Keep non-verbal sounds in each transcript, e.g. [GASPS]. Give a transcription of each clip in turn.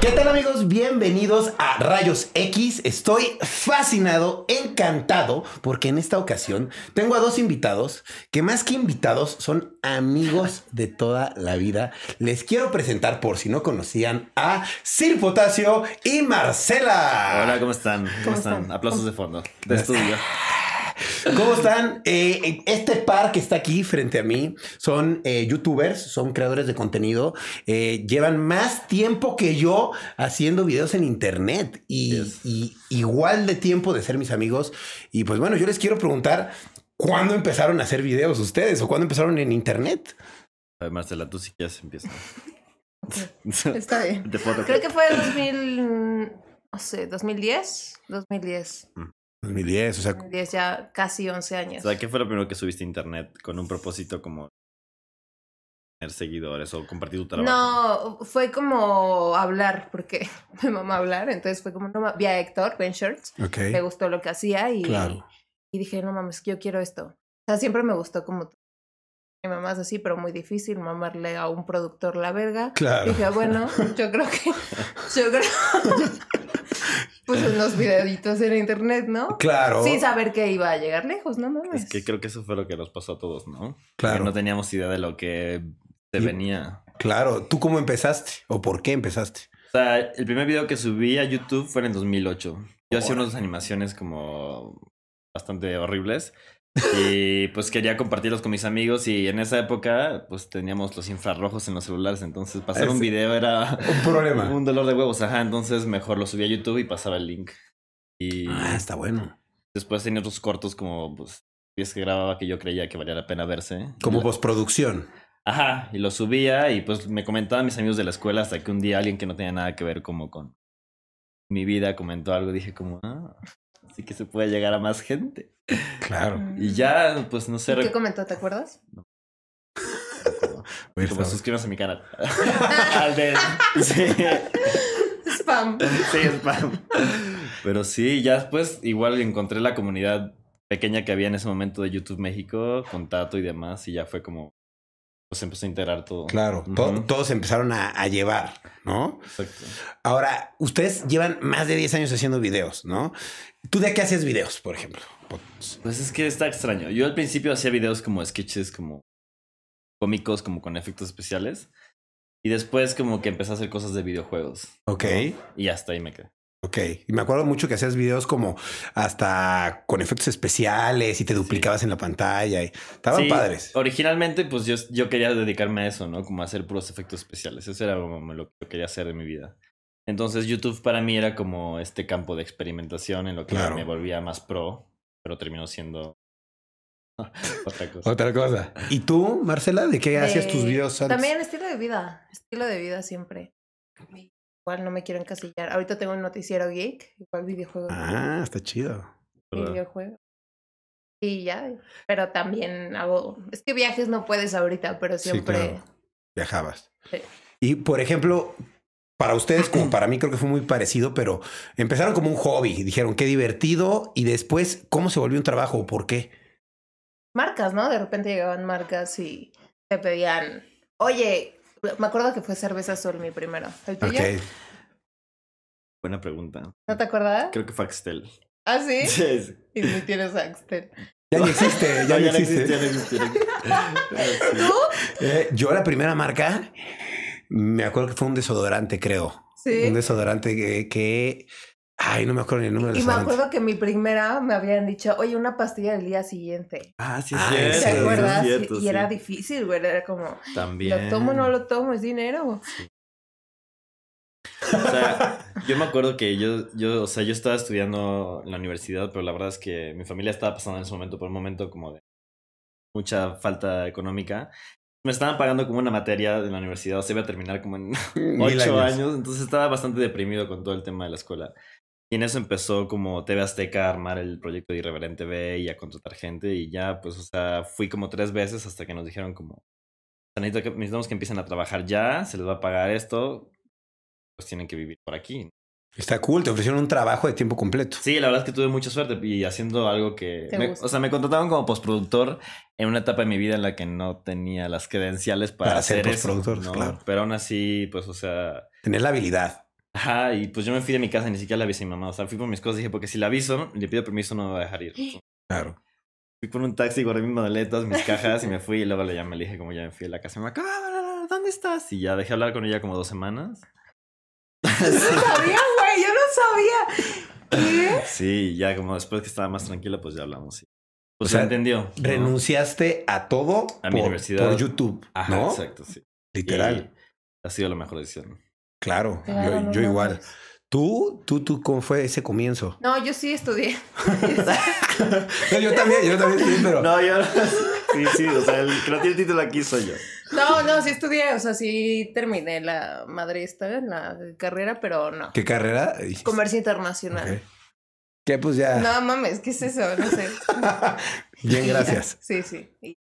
¿Qué tal amigos? Bienvenidos a Rayos X. Estoy fascinado, encantado, porque en esta ocasión tengo a dos invitados que más que invitados son amigos [LAUGHS] de toda la vida. Les quiero presentar, por si no conocían, a Sir Potasio y Marcela. Hola, ¿cómo están? ¿Cómo, están? Aplausos de fondo, de estudio. [LAUGHS] ¿Cómo están? Eh, este par que está aquí frente a mí son eh, youtubers, son creadores de contenido, eh, llevan más tiempo que yo haciendo videos en internet y, y, igual de tiempo de ser mis amigos. Y pues bueno, yo les quiero preguntar, ¿cuándo empezaron a hacer videos ustedes o cuándo empezaron en internet? A ver, Marcela, tú sí quieres empieza. [LAUGHS] Está bien. Creo que fue 2000, no sé, 2010, 2010. 2010, o sea. 2010, ya casi 11 años. O sea, ¿qué fue lo primero que subiste a internet con un propósito como tener seguidores o compartir tu trabajo? No, fue como hablar, porque [LAUGHS] me mamá hablar, entonces fue como, no, vi a Héctor Benchurch, me gustó lo que hacía y, y dije, no mames, yo quiero esto. O sea, siempre me gustó como mi mamá es así, pero muy difícil mamarle a un productor la verga. Claro. Dije, bueno, yo creo que, yo creo, [LAUGHS] pues unos videitos en internet, ¿no? Claro. Sin saber que iba a llegar lejos, no mames. Es que creo que eso fue lo que nos pasó a todos, ¿no? Claro. Que no teníamos idea de lo que se venía. Claro. ¿Tú cómo empezaste? ¿O por qué empezaste? O sea, el primer video que subí a YouTube fue en 2008. Yo hacía unas animaciones como bastante horribles. Y pues quería compartirlos con mis amigos y en esa época pues teníamos los infrarrojos en los celulares, entonces pasar un video era un problema. Un dolor de huevos, ajá, entonces mejor lo subía a YouTube y pasaba el link. Y ah, está bueno. Después tenía otros cortos como pues que grababa que yo creía que valía la pena verse. Como postproducción. Ajá, y lo subía y pues me comentaban mis amigos de la escuela hasta que un día alguien que no tenía nada que ver como con mi vida comentó algo, dije como, ah, así que se puede llegar a más gente. Claro. Y ya, pues no sé. ¿Qué comentó? ¿Te acuerdas? [LAUGHS] No. Como suscríbanse a mi canal. [LAUGHS] Al de. Sí. Spam. Sí, spam. Pero sí, ya después igual encontré la comunidad pequeña que había en ese momento de YouTube México, con Tato y demás, y ya fue como pues empezó a integrar todo. Claro, todos empezaron a, llevar, ¿no? Exacto. Ahora, ustedes llevan más de 10 años haciendo videos, ¿no? ¿Tú de qué haces videos, por ejemplo? Pues es que está extraño. Yo al principio hacía videos como sketches, como cómicos, como con efectos especiales. Y después como que empecé a hacer cosas de videojuegos. Ok. Y hasta ahí me quedé. Ok, y me acuerdo mucho que hacías videos como hasta con efectos especiales y te duplicabas en la pantalla y estaban padres. Originalmente, pues yo, yo quería dedicarme a eso, ¿no? Como a hacer puros efectos especiales. Eso era lo que yo quería hacer de mi vida. Entonces YouTube para mí era como este campo de experimentación en lo que me volvía más pro, pero terminó siendo [LAUGHS] otra cosa. Otra cosa. ¿Y tú, Marcela, de qué hacías tus videos antes? También estilo de vida, estilo de vida siempre. Igual no me quiero encasillar. Ahorita tengo un noticiero geek, igual videojuegos. Ah, está chido. Videojuegos. Y ya, pero también hago. Es que viajes no puedes ahorita, pero siempre. Viajabas. Y por ejemplo, para ustedes, como [CLEARS THROAT] para mí, creo que fue muy parecido, pero empezaron como un hobby. Dijeron qué divertido. Y después, ¿cómo se volvió un trabajo o por qué? Marcas, ¿no? De repente llegaban marcas y te pedían, oye, me acuerdo que fue Cerveza Sol mi primero. ¿El tuyo? Buena pregunta. ¿No te acuerdas? Creo que fue Axtel. ¿Ah, sí? [LAUGHS] Sí. Y ni tienes Axtel. Ya [LAUGHS] no existe, ya, no, existe. ya no existe. [LAUGHS] ¿Tú? Eh, yo la primera marca, me acuerdo que fue un desodorante, creo. Sí. Un desodorante que, que Ay, no me acuerdo ni el número Y me acuerdo que mi primera me habían dicho, oye, una pastilla del día siguiente. Ah, sí, sí. ¿Te acuerdas? y, era difícil, güey. Era como, También. ¿lo tomo o no lo tomo? ¿Es dinero? O sea, [LAUGHS] yo me acuerdo que yo, yo, o sea, yo estaba estudiando en la universidad, pero la verdad es que mi familia estaba pasando en ese momento por un momento como de mucha falta económica. Me estaban pagando como una materia de la universidad, o sea, iba a terminar como en [LAUGHS] ocho años, entonces estaba bastante deprimido con todo el tema de la escuela. Y en eso empezó como TV Azteca a armar el proyecto de Irreverente B y a contratar gente. Y ya, pues, o sea, fui como tres veces hasta que nos dijeron como, necesitamos que empiecen a trabajar ya, se les va a pagar esto, pues tienen que vivir por aquí. Está cool, te ofrecieron un trabajo de tiempo completo. Sí, la verdad es que tuve mucha suerte y haciendo algo que... o sea, me contrataron como postproductor en una etapa de mi vida en la que no tenía las credenciales para, hacer ser postproductor, ¿no? claro. Pero aún así, pues, o sea... Tener la habilidad. Ajá, y pues yo me fui de mi casa, ni siquiera la avisé a mi mamá. O sea, fui por mis cosas y dije, porque si la aviso, le pido permiso, no me va a dejar ir. [GASPS] Claro. Fui por un taxi, guardé mis maletas, mis cajas y me fui. Y luego le llamé, le dije, como ya me fui a la casa, me acaba, ah, ¿dónde estás? Y ya dejé hablar con ella como dos semanas. [LAUGHS] Yo no sabía, güey, yo no sabía. ¿Qué? Sí, ya como después que estaba más tranquila, pues ya hablamos. Pues o sea, entendió. Renunciaste a todo a mi universidad. por YouTube, ¿no? Exacto, sí. Literal. ha sido la mejor decisión. Claro, yo, igual. ¿Tú, tú, tú, cómo fue ese comienzo? No, yo sí estudié. [LAUGHS] yo también, yo también estudié, pero... No, yo... Sí, sí, o sea, el que no tiene título aquí soy yo. No, no, sí estudié, o sea, sí terminé la madre esta, la carrera, pero no. ¿Qué carrera? Comercio internacional. ¿Qué? Pues ya. No mames, ¿qué es eso? No sé. [LAUGHS] Bien, gracias. sí, sí.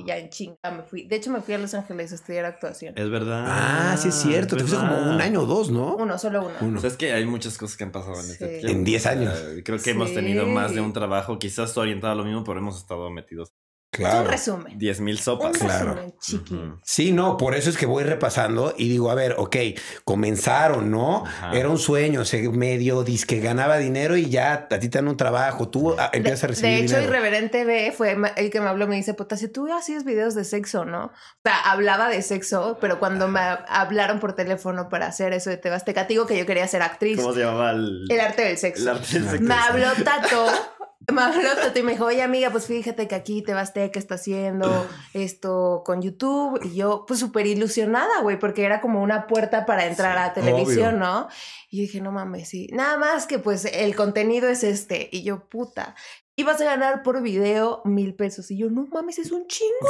Y ya en chinga me fui. De hecho, me fui a Los Ángeles a estudiar actuación. Es verdad. Ah, sí es cierto. Te fuiste como un año o dos, ¿no? Uno, solo uno. uno. O sea, es que hay muchas cosas que han pasado en este tiempo. En 10 años. creo que hemos tenido más de un trabajo, quizás orientado a lo mismo, pero hemos estado metidos Claro. Un resumen. 10 mil sopas. Un claro. Resumen, chiqui. Sí, no, por eso es que voy repasando y digo, a ver, ok, comenzaron, ¿no? Era un sueño, se medio que ganaba dinero y ya a ti te dan un trabajo, tú empiezas a recibir De hecho, dinero. Irreverente B fue el que me habló, me dice, puta, si tú hacías videos de sexo, ¿no? O sea, hablaba de sexo, pero cuando me hablaron por teléfono para hacer eso de Tebasteca, digo que yo quería ser actriz. ¿Cómo se llamaba? El, el arte del sexo. El arte del sexo. Me habló Tato. [LAUGHS] Y me dijo, oye amiga, pues fíjate que aquí te que está haciendo [LAUGHS] esto con YouTube. Y yo, pues súper ilusionada, güey, porque era como una puerta para entrar a televisión, ¿no? Y yo dije, no mames, sí. Nada más que pues el contenido es este. Y yo, puta. Ibas a ganar por video mil pesos. Y yo, no mames, es un chingo.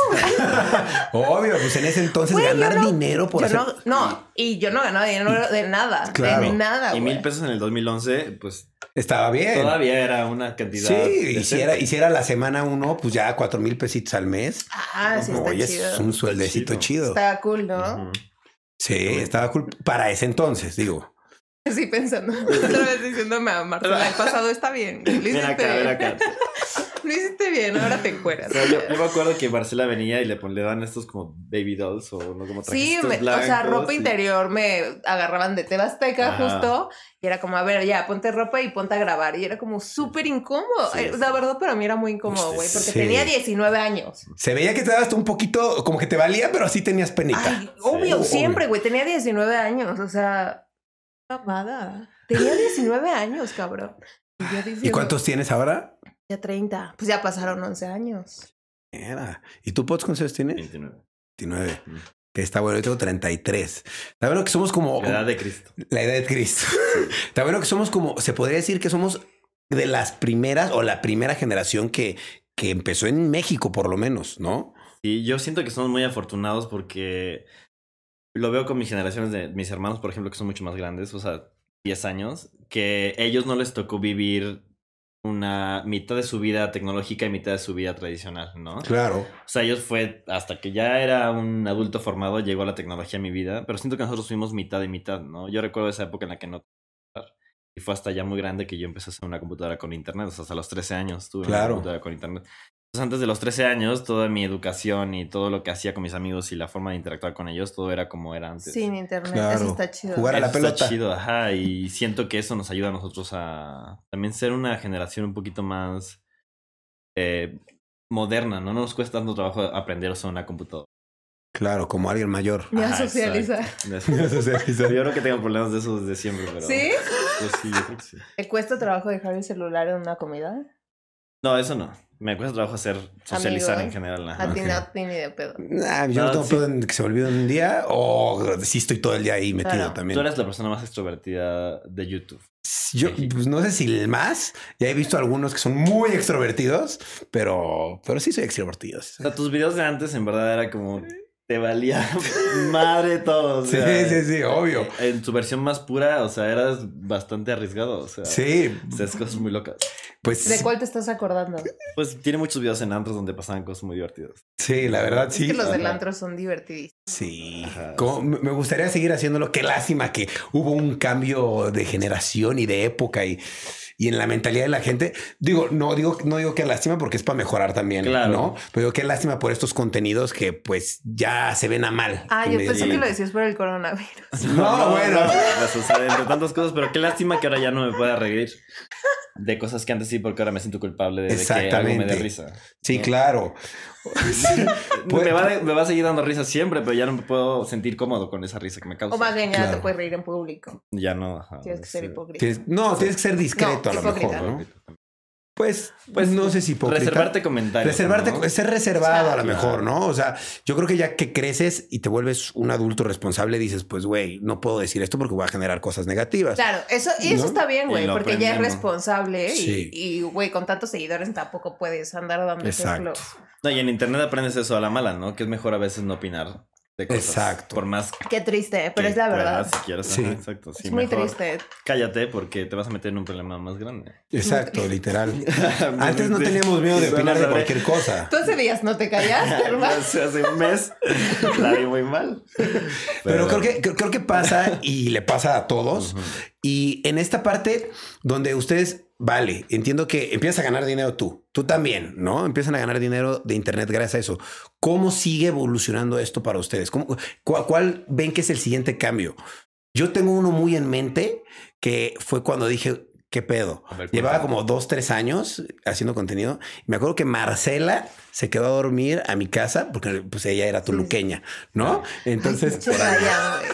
[LAUGHS] Obvio, pues en ese entonces ganar dinero por hacer... No, no, y yo no ganaba dinero de nada. De nada, Y mil pesos en el 2011, pues estaba bien. Todavía era una cantidad. Sí, y si era, la semana uno, pues ya cuatro mil pesitos al mes. Ah, sí, está Oye, es un sueldecito chido. Estaba cool, ¿no? Sí, estaba cool para ese entonces, digo. Sí, pensando. [LAUGHS] Otra vez diciéndome a Marcela, el pasado está bien. Ven acá, ven acá. [LAUGHS] Lo hiciste bien, ahora te encueras. yo, me acuerdo que Marcela venía y le, le dan estos como baby dolls o no como Sí, o sea, ropa interior me agarraban de Tebasteca justo y era como, a ver, ya, ponte ropa y ponte a grabar. Y era como súper incómodo. Eh, la verdad, para mí era muy incómodo, güey, porque tenía 19 años. Se veía que te dabas un poquito, como que te valía, pero así tenías penita. Ay, obvio, siempre, güey, tenía 19 años, o sea, amada. Tenía 19 años, cabrón. ¿Y cuántos tienes ahora? Ya 30. Pues ya pasaron 11 años. Era. ¿Y tú, Pots, cuántos años tienes? 29. 29. Que está bueno, yo tengo 33. Está bueno que somos como... La edad de Cristo. La edad de Cristo. está bueno que somos como... Se podría decir que somos de las primeras o la primera generación que, que empezó en México, por lo menos, ¿no? Sí, yo siento que somos muy afortunados porque lo veo con mis generaciones de mis hermanos, por ejemplo, que son mucho más grandes, o sea, 10 años, que ellos no les tocó vivir una mitad de su vida tecnológica y mitad de su vida tradicional, ¿no? Claro. O sea, ellos fue hasta que ya era un adulto formado, llegó la tecnología a mi vida, pero siento que nosotros fuimos mitad y mitad, ¿no? Yo recuerdo esa época en la que no y fue hasta ya muy grande que yo empecé a hacer una computadora con internet, o sea, hasta los 13 años tuve una computadora con internet antes de los 13 años, toda mi educación y todo lo que hacía con mis amigos y la forma de interactuar con ellos, todo era como era antes. Sin internet, eso está chido. Jugar a la pelota. Está chido, ajá. Y siento que eso nos ayuda a nosotros a también ser una generación un poquito más eh, moderna, ¿no? nos cuesta tanto trabajo aprender a usar una computadora. Claro, como alguien mayor. Me a socializar. Me a socializar. Yo creo que tengo problemas de eso desde siempre, pero. ¿Sí? Pues sí, yo creo que sí. ¿Te cuesta trabajo dejar el celular en una comida? No, eso no. Me cuesta trabajo hacer socializar en general. A ti no ni de pedo. Nah, yo no, tengo pedo en que se me olvide un día o sí estoy todo el día ahí metido también. Tú eres la persona más extrovertida de YouTube. Yo pues no sé si el más. Ya he visto algunos que son muy extrovertidos, pero, pero sí soy extrovertido. O sea, tus videos de antes en verdad era como te valía [LAUGHS] madre todo. sí, sí, sí, obvio. En su versión más pura, o sea, eras bastante arriesgado. O sea, sí. O sea, es cosas muy locas. Pues, ¿De cuál te estás acordando? Pues tiene muchos videos en antros donde pasaban cosas muy divertidas. Sí, la verdad, sí. Es que los del antro son divertidos. Sí. me gustaría seguir haciéndolo. Qué lástima que hubo un cambio de generación y de época y y en la mentalidad de la gente. Digo, no digo, no digo que lástima porque es para mejorar también, claro. ¿no? Pero qué lástima por estos contenidos que pues ya se ven a mal. Ah, yo pensé que lo decías por el coronavirus. [LAUGHS] No, bueno. o sea, entre tantas cosas, pero qué lástima que ahora ya no me pueda reír de cosas que antes sí, porque ahora me siento culpable de, que algo me dé risa. Sí, claro. [LAUGHS] me, va a seguir dando risa siempre, pero ya no me puedo sentir cómodo con esa risa que me causa. O más bien ya te puedes reír en público. Ya no. tienes que ser hipócrita. no, tienes que ser discreto a lo mejor, ¿no? Pues, pues no sé si hipócrita. Reservarte comentarios. Reservarte, ser reservado a lo mejor, ¿no? O sea, yo creo que ya que creces y te vuelves un adulto responsable, dices, pues, güey, no puedo decir esto porque voy a generar cosas negativas. Claro, eso, y eso está bien, güey, porque ya es responsable y, güey, con tantos seguidores tampoco puedes andar dando ejemplo. No, y en internet aprendes eso a la mala, ¿no? Que es mejor a veces no opinar Exacto. Por más. Qué triste, pero es la verdad. sí. exacto. es muy triste. Cállate porque te vas a meter en un problema más grande. Exacto, [LAUGHS] literal. [LAUGHS] Antes no teníamos miedo de opinar de cualquier cosa. [LAUGHS] Tú hace días no te callaste, ¿verdad? hace un mes la vi muy mal. Pero, creo, que, creo, que pasa y le pasa a todos. Y en esta parte donde ustedes Vale, entiendo que empiezas a ganar dinero tú, tú también, ¿no? Empiezan a ganar dinero de Internet gracias a eso. ¿Cómo sigue evolucionando esto para ustedes? cuál, ven que es el siguiente cambio? Yo tengo uno muy en mente que fue cuando dije, ¿qué pedo? Llevaba como dos, tres años haciendo contenido. Me acuerdo que Marcela se quedó a dormir a mi casa porque pues ella era tuluqueña, ¿no? Entonces,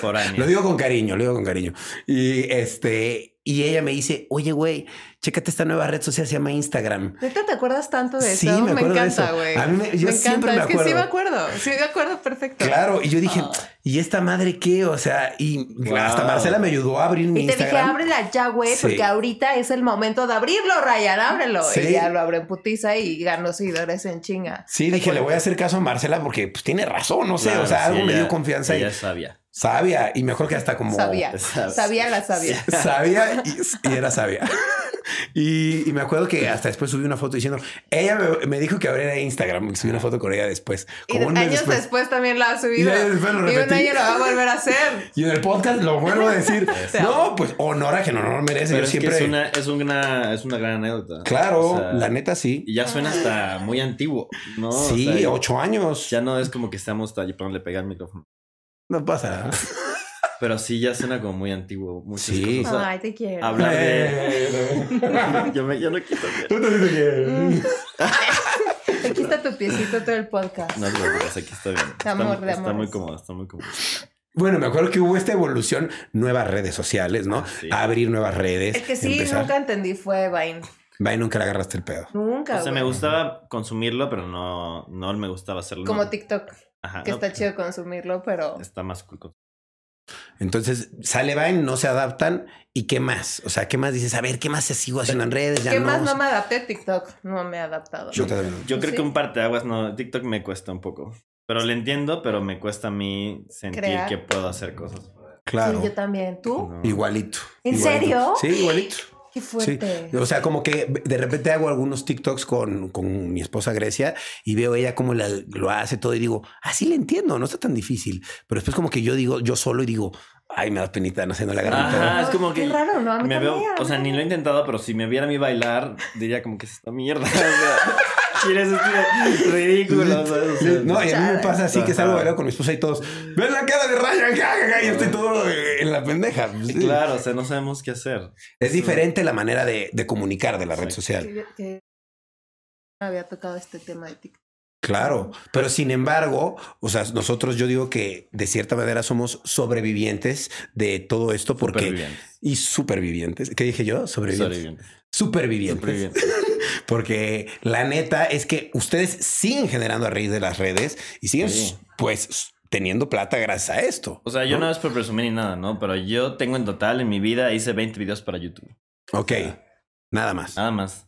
por Lo digo con cariño, lo digo con cariño. Y este, y ella me dice, oye, güey, chécate esta nueva red social, se llama Instagram. ¿Neta te acuerdas tanto de eso? Sí, me, encanta, güey. A mí me, yo siempre me acuerdo. Es que sí me acuerdo, sí me acuerdo perfecto. Claro, y yo dije, ah. ¿y esta madre qué? O sea, y hasta Marcela me ayudó a abrir mi Instagram. Y te dije, ábrela ya, güey, porque ahorita es el momento de abrirlo, Ryan, ábrelo. Y ya lo abre en putiza y ganó seguidores en chinga. Sí, dije, le voy a hacer caso a Marcela porque pues tiene razón, no sé, o sea, algo me dio confianza. Ella y... sabia. Sabia, y mejor que hasta como. Sabia. Sabia la [LAUGHS] sabia. Sabia [LAUGHS] y, era sabia. [LAUGHS] Y, me acuerdo que hasta después subí una foto diciendo, ella me, dijo que abriera Instagram, subí una foto con ella después. Como y años después. también la ha subido. Y, un año lo va a volver a hacer. Y en el podcast lo vuelvo a decir. no, pues honor a que no, no merece. Yo siempre. es, una, es, una, es una gran anécdota. Claro, la neta sí. Y ya suena hasta muy antiguo, ¿no? Sí, ocho años. Ya no es como que estamos allí para le pegar el micrófono. No pasa Pero sí, ya suena como muy antiguo. sí. Ay, te quiero. Hablar de. [LAUGHS] yo, me, yo no quito. Tú también te quieres. Mm. Aquí está tu piecito todo el podcast. No, no, aquí está bien. está, amor, está muy cómodo, está muy cómodo. Bueno, me acuerdo que hubo esta evolución, nuevas redes sociales, ¿no? Ah, Abrir nuevas redes. El que sí, nunca entendí fue Vine. Vine nunca le agarraste el pedo. Nunca. O sea, me gustaba consumirlo, pero no, no me gustaba hacerlo. Como TikTok que está chido consumirlo, pero... Está más cool. Entonces sale Vine, no se adaptan. ¿Y qué más? O sea, ¿qué más dices? A ver, ¿qué más se sigo haciendo en redes? ¿Qué más no me adapté? TikTok. No me he adaptado. Yo, Yo creo que un parte de aguas no. TikTok me cuesta un poco. Pero le entiendo, pero me cuesta a mí sentir que puedo hacer cosas. Claro. Sí, yo también. ¿Tú? Igualito. ¿En serio? Sí, igualito. Qué fuerte. O sea, como que de repente hago algunos TikToks con, con mi esposa Grecia y veo ella cómo lo hace todo y digo, así le entiendo, no está tan difícil. Pero después como que yo digo, yo solo y digo, ay, me da penita no haciendo la garganta. es como que. Qué raro, ¿no? me veo, o sea, ni lo he intentado, pero si me viera a mí bailar, diría como que es esta mierda. [LAUGHS] quieres este ridículo. no, y a mí me pasa así que salgo a bailar con mi esposa y todos, ven la cara de Ryan, y estoy todo en la pendeja. Claro, o sea, no sabemos qué hacer. Es diferente la manera de, de comunicar de la red social. Que, había tocado este tema de TikTok. Claro, pero sin embargo, o sea, nosotros yo digo que de cierta manera somos sobrevivientes de todo esto porque y supervivientes. ¿Qué dije yo? Sobrevivientes. Supervivientes. Supervivientes. Porque la neta es que ustedes siguen generando a raíz de las redes y siguen pues teniendo plata gracias a esto. O sea, yo no, es por presumir ni nada, ¿no? Pero yo tengo en total en mi vida hice 20 videos para YouTube. Ok. nada más. Nada más.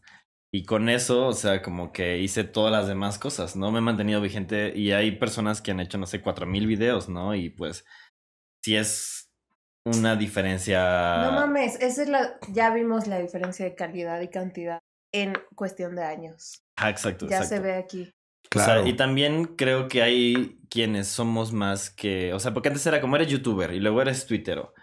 Y con eso, o sea, como que hice todas las demás cosas, ¿no? Me he mantenido vigente y hay personas que han hecho, no sé, cuatro mil videos, ¿no? Y pues, si es una diferencia. No mames, esa es la. Ya vimos la diferencia de calidad y cantidad en cuestión de años. Ah, exacto. Ya se ve aquí. Claro. y también creo que hay quienes somos más que, o sea, porque antes era como eres youtuber y luego eres twittero.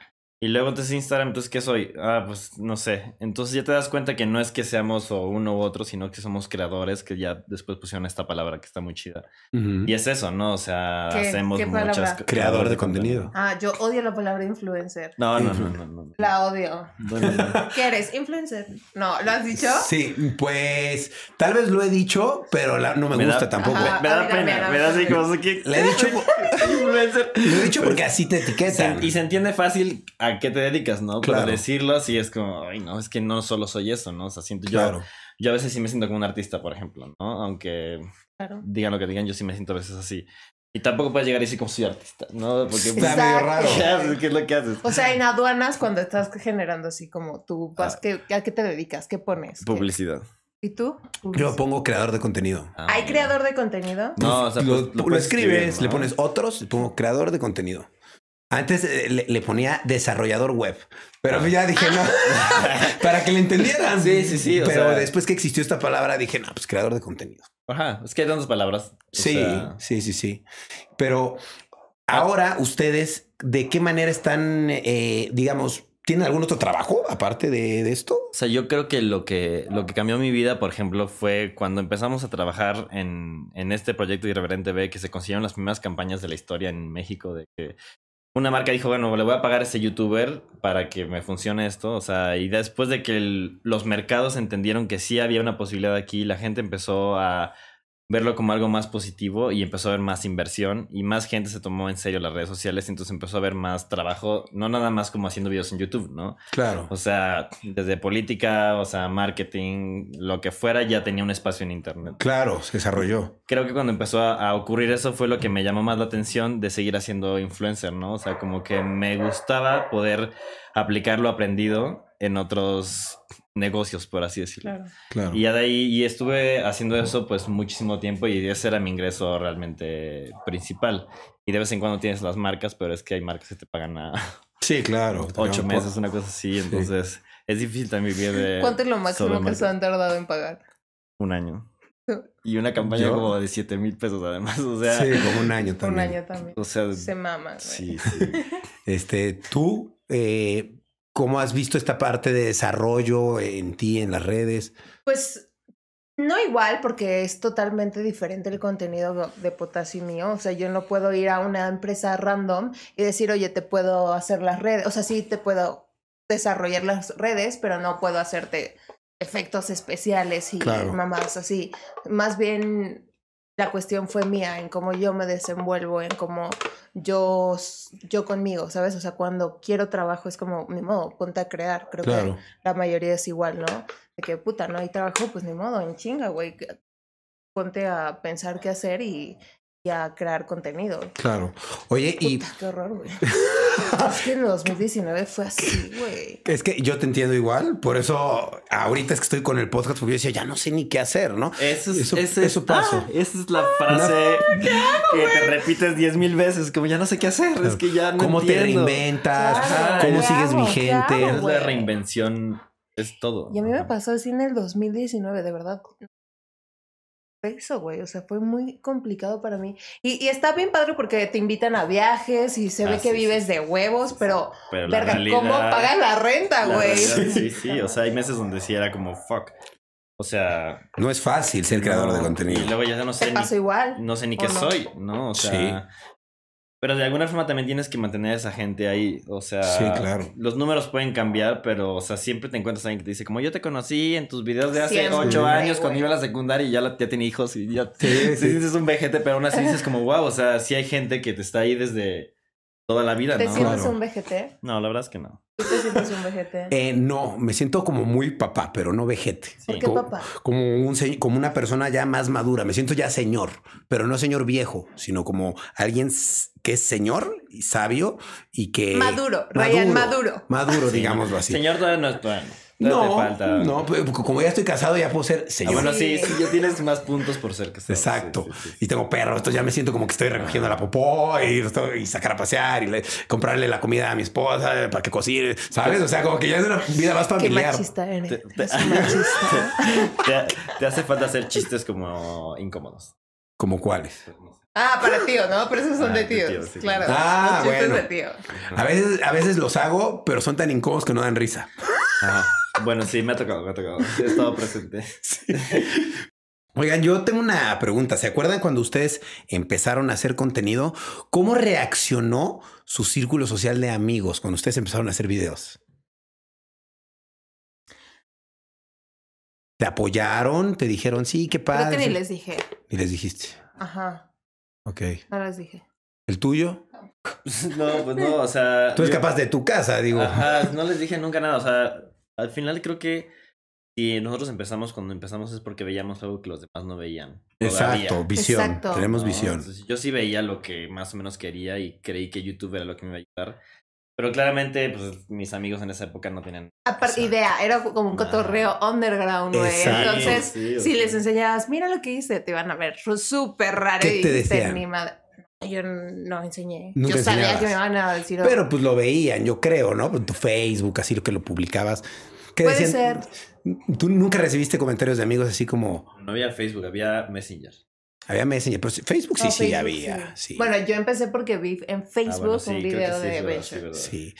Y luego entonces Instagram, entonces, ¿qué soy? Ah, pues no sé. Entonces ya te das cuenta que no es que seamos o uno u otro, sino que somos creadores, que ya después pusieron esta palabra que está muy chida. Y es eso, ¿no? O sea, hacemos muchas cosas. Creador de contenido. Ah, yo odio la palabra influencer. No, no, no, no, La odio. [LAUGHS] ¿Qué eres? ¿Influencer? No, ¿lo has dicho? Sí, pues tal vez lo he dicho, pero no me, gusta tampoco. me, da pena, me da así como que... Le he dicho... [LAUGHS] influencer. Lo he dicho porque así te etiquetan. y se entiende fácil a qué te dedicas, ¿no? Claro. Para decirlo así es como, ay, no, es que no solo soy eso, ¿no? O sea, siento yo. Yo a veces sí me siento como un artista, por ejemplo, ¿no? Aunque digan lo que digan, yo sí me siento a veces así. Y tampoco puedes llegar y decir como soy artista, ¿no? Porque está medio raro. [LAUGHS] ¿Qué, es lo que haces? O sea, en aduanas, cuando estás generando así como tú, vas, ah. ¿a qué te dedicas? ¿Qué pones? Publicidad. ¿Y tú? Yo pongo creador de contenido. Ah, ¿Hay creador de contenido? No, o sea, lo, pues, escribes, le pones otros, y pongo creador de contenido. Antes eh, le, ponía desarrollador web, pero ya dije no, [LAUGHS] [LAUGHS] para que le entendieran. Sí, sí, sí. pero después que existió esta palabra dije, no, pues creador de contenido. Ajá, es que hay tantas palabras. Sí, sí, sí, sí. Pero ahora ustedes, ¿de qué manera están, eh, digamos, ¿Tienen algún otro trabajo aparte de, de, esto? O sea, yo creo que lo que lo que cambió mi vida, por ejemplo, fue cuando empezamos a trabajar en, en este proyecto Irreverente B, que se consiguieron las primeras campañas de la historia en México, de que una marca dijo, bueno, le voy a pagar a ese youtuber para que me funcione esto. O sea, y después de que los mercados entendieron que sí había una posibilidad aquí, la gente empezó a verlo como algo más positivo y empezó a ver más inversión y más gente se tomó en serio las redes sociales, entonces empezó a ver más trabajo, no nada más como haciendo videos en YouTube, ¿no? Claro. O sea, desde política, o sea, marketing, lo que fuera, ya tenía un espacio en Internet. Claro, se desarrolló. Creo que cuando empezó a, ocurrir eso fue lo que me llamó más la atención de seguir haciendo influencer, ¿no? O sea, como que me gustaba poder aplicar lo aprendido en otros negocios, por así decirlo. Claro. claro. Y ya de ahí y estuve haciendo eso pues muchísimo tiempo y ese era mi ingreso realmente principal. Y de vez en cuando tienes las marcas, pero es que hay marcas que te pagan a... [LAUGHS] Sí, claro. Ocho meses, una cosa así. Entonces es difícil también vivir de... ¿Cuánto es lo máximo que se han tardado en pagar? Un año. [LAUGHS] Y una campaña como de 7 mil pesos además, o sea... Sí, como un año [LAUGHS] también. Un año también. O sea... Se mama. Sí, sí. Este, tú... Eh, ¿Cómo has visto esta parte de desarrollo en ti, en las redes? Pues no igual, porque es totalmente diferente el contenido de Potasio mío. O sea, yo no puedo ir a una empresa random y decir, oye, te puedo hacer las redes. O sea, sí te puedo desarrollar las redes, pero no puedo hacerte efectos especiales y mamadas así. Más bien la cuestión fue mía, en cómo yo me desenvuelvo, en cómo yo, yo conmigo, ¿sabes? O sea, cuando quiero trabajo es como, ni modo, ponte a crear. Creo que la mayoría es igual, ¿no? De que, puta, no hay trabajo, pues ni modo, en chinga, güey. Ponte a pensar qué hacer y, y a crear contenido. Claro. Oye, y. Qué horror, güey. [LAUGHS] es que en 2019 fue así, güey. Es que yo te entiendo igual. Por eso, ahorita es que estoy con el podcast, porque yo decía, ya no sé ni qué hacer, ¿no? Eso, es, eso, eso pasa. Ah, esa es la frase que te repites diez mil veces, como ya no sé qué hacer. Es que ya no ¿Cómo te reinventas? ¿Cómo sigues vigente? es la reinvención. Es todo. Y a mí me pasó así en el 2019, de verdad eso, güey. O sea, fue muy complicado para mí. Y, está bien padre porque te invitan a viajes y se ve ah, que vives de huevos, pero, verga, ¿cómo pagan la renta, güey? [LAUGHS] Sí, sí. O sea, hay meses donde sí era como fuck. O sea. No es fácil ser creador de contenido. Y luego ya no sé. Te igual. No sé ni qué soy, ¿no? O sea. Pero de alguna forma también tienes que mantener a esa gente ahí. O sea, sí, claro. los números pueden cambiar, pero, o sea, siempre te encuentras a alguien que te dice, como yo te conocí en tus videos de hace ocho años cuando iba a la secundaria y ya, la, ya tenía hijos y ya sí, [LAUGHS] sí. dices un vejete, pero aún así [LAUGHS] dices como, wow, o sea, sí hay gente que te está ahí desde toda la vida, ¿no? ¿Te sientes un vejete? No, la verdad es que no. ¿Tú te sientes un vejete? Eh, no, me siento como muy papá, pero no vejete. ¿Por qué papá? Como, un, como una persona ya más madura. Me siento ya señor, pero no señor viejo, sino como alguien que es señor y sabio y que... Maduro, Ryan Maduro. Maduro, digámoslo así. Señor todavía no es bueno. No, falta. no, como ya estoy casado, ya puedo ser señor. Ah, bueno, sí, sí, ya tienes más puntos por ser casado. Exacto. y tengo perro, entonces ya me siento como que estoy recogiendo la popó y, y sacar a pasear y comprarle la comida a mi esposa para que cocine, ¿sabes? O sea, como que ya es una vida más familiar. Qué machista eres. Te, [LAUGHS] te, te hace falta hacer chistes como incómodos. ¿Como cuáles? Ah, para tío, ¿no? Pero esos son ah, de tíos, claro. Ah, bueno. De tío. A veces, a veces los hago, pero son tan incómodos que no dan risa. Bueno, sí, me ha tocado, me ha tocado. He estado presente. [LAUGHS] Oigan, yo tengo una pregunta. ¿Se acuerdan cuando ustedes empezaron a hacer contenido? ¿Cómo reaccionó su círculo social de amigos cuando ustedes empezaron a hacer videos? ¿Te apoyaron? ¿Te dijeron sí, qué pasa? Creo que ni les dije. Ni les dijiste. Ajá. Ok. No les dije. ¿El tuyo? [LAUGHS] no, pues no, o sea. Tú escapas de tu casa, digo. Ajá, no les dije nunca nada. O sea, al final creo que si nosotros empezamos cuando empezamos es porque veíamos algo que los demás no veían. Exacto, visión. Tenemos visión. yo sí veía lo que más o menos quería y creí que YouTube era lo que me iba a ayudar. Pero claramente, pues mis amigos en esa época no tenían. Aparte, idea, era como un cotorreo underground, güey. Entonces, si les enseñabas, mira lo que hice, te iban a ver súper raro. ¿Qué te decían? Yo no enseñé. yo sabía que me iban a decir. Pero pues lo veían, yo creo, ¿no? En tu Facebook, así lo que lo publicabas. ¿Qué Puede ser. ¿Tú nunca recibiste comentarios de amigos así como.? No había Facebook, había Messenger. Había Messenger, pero Facebook sí, sí, había. Sí. Bueno, yo empecé porque vi en ah, Facebook un video de Venture. Sí.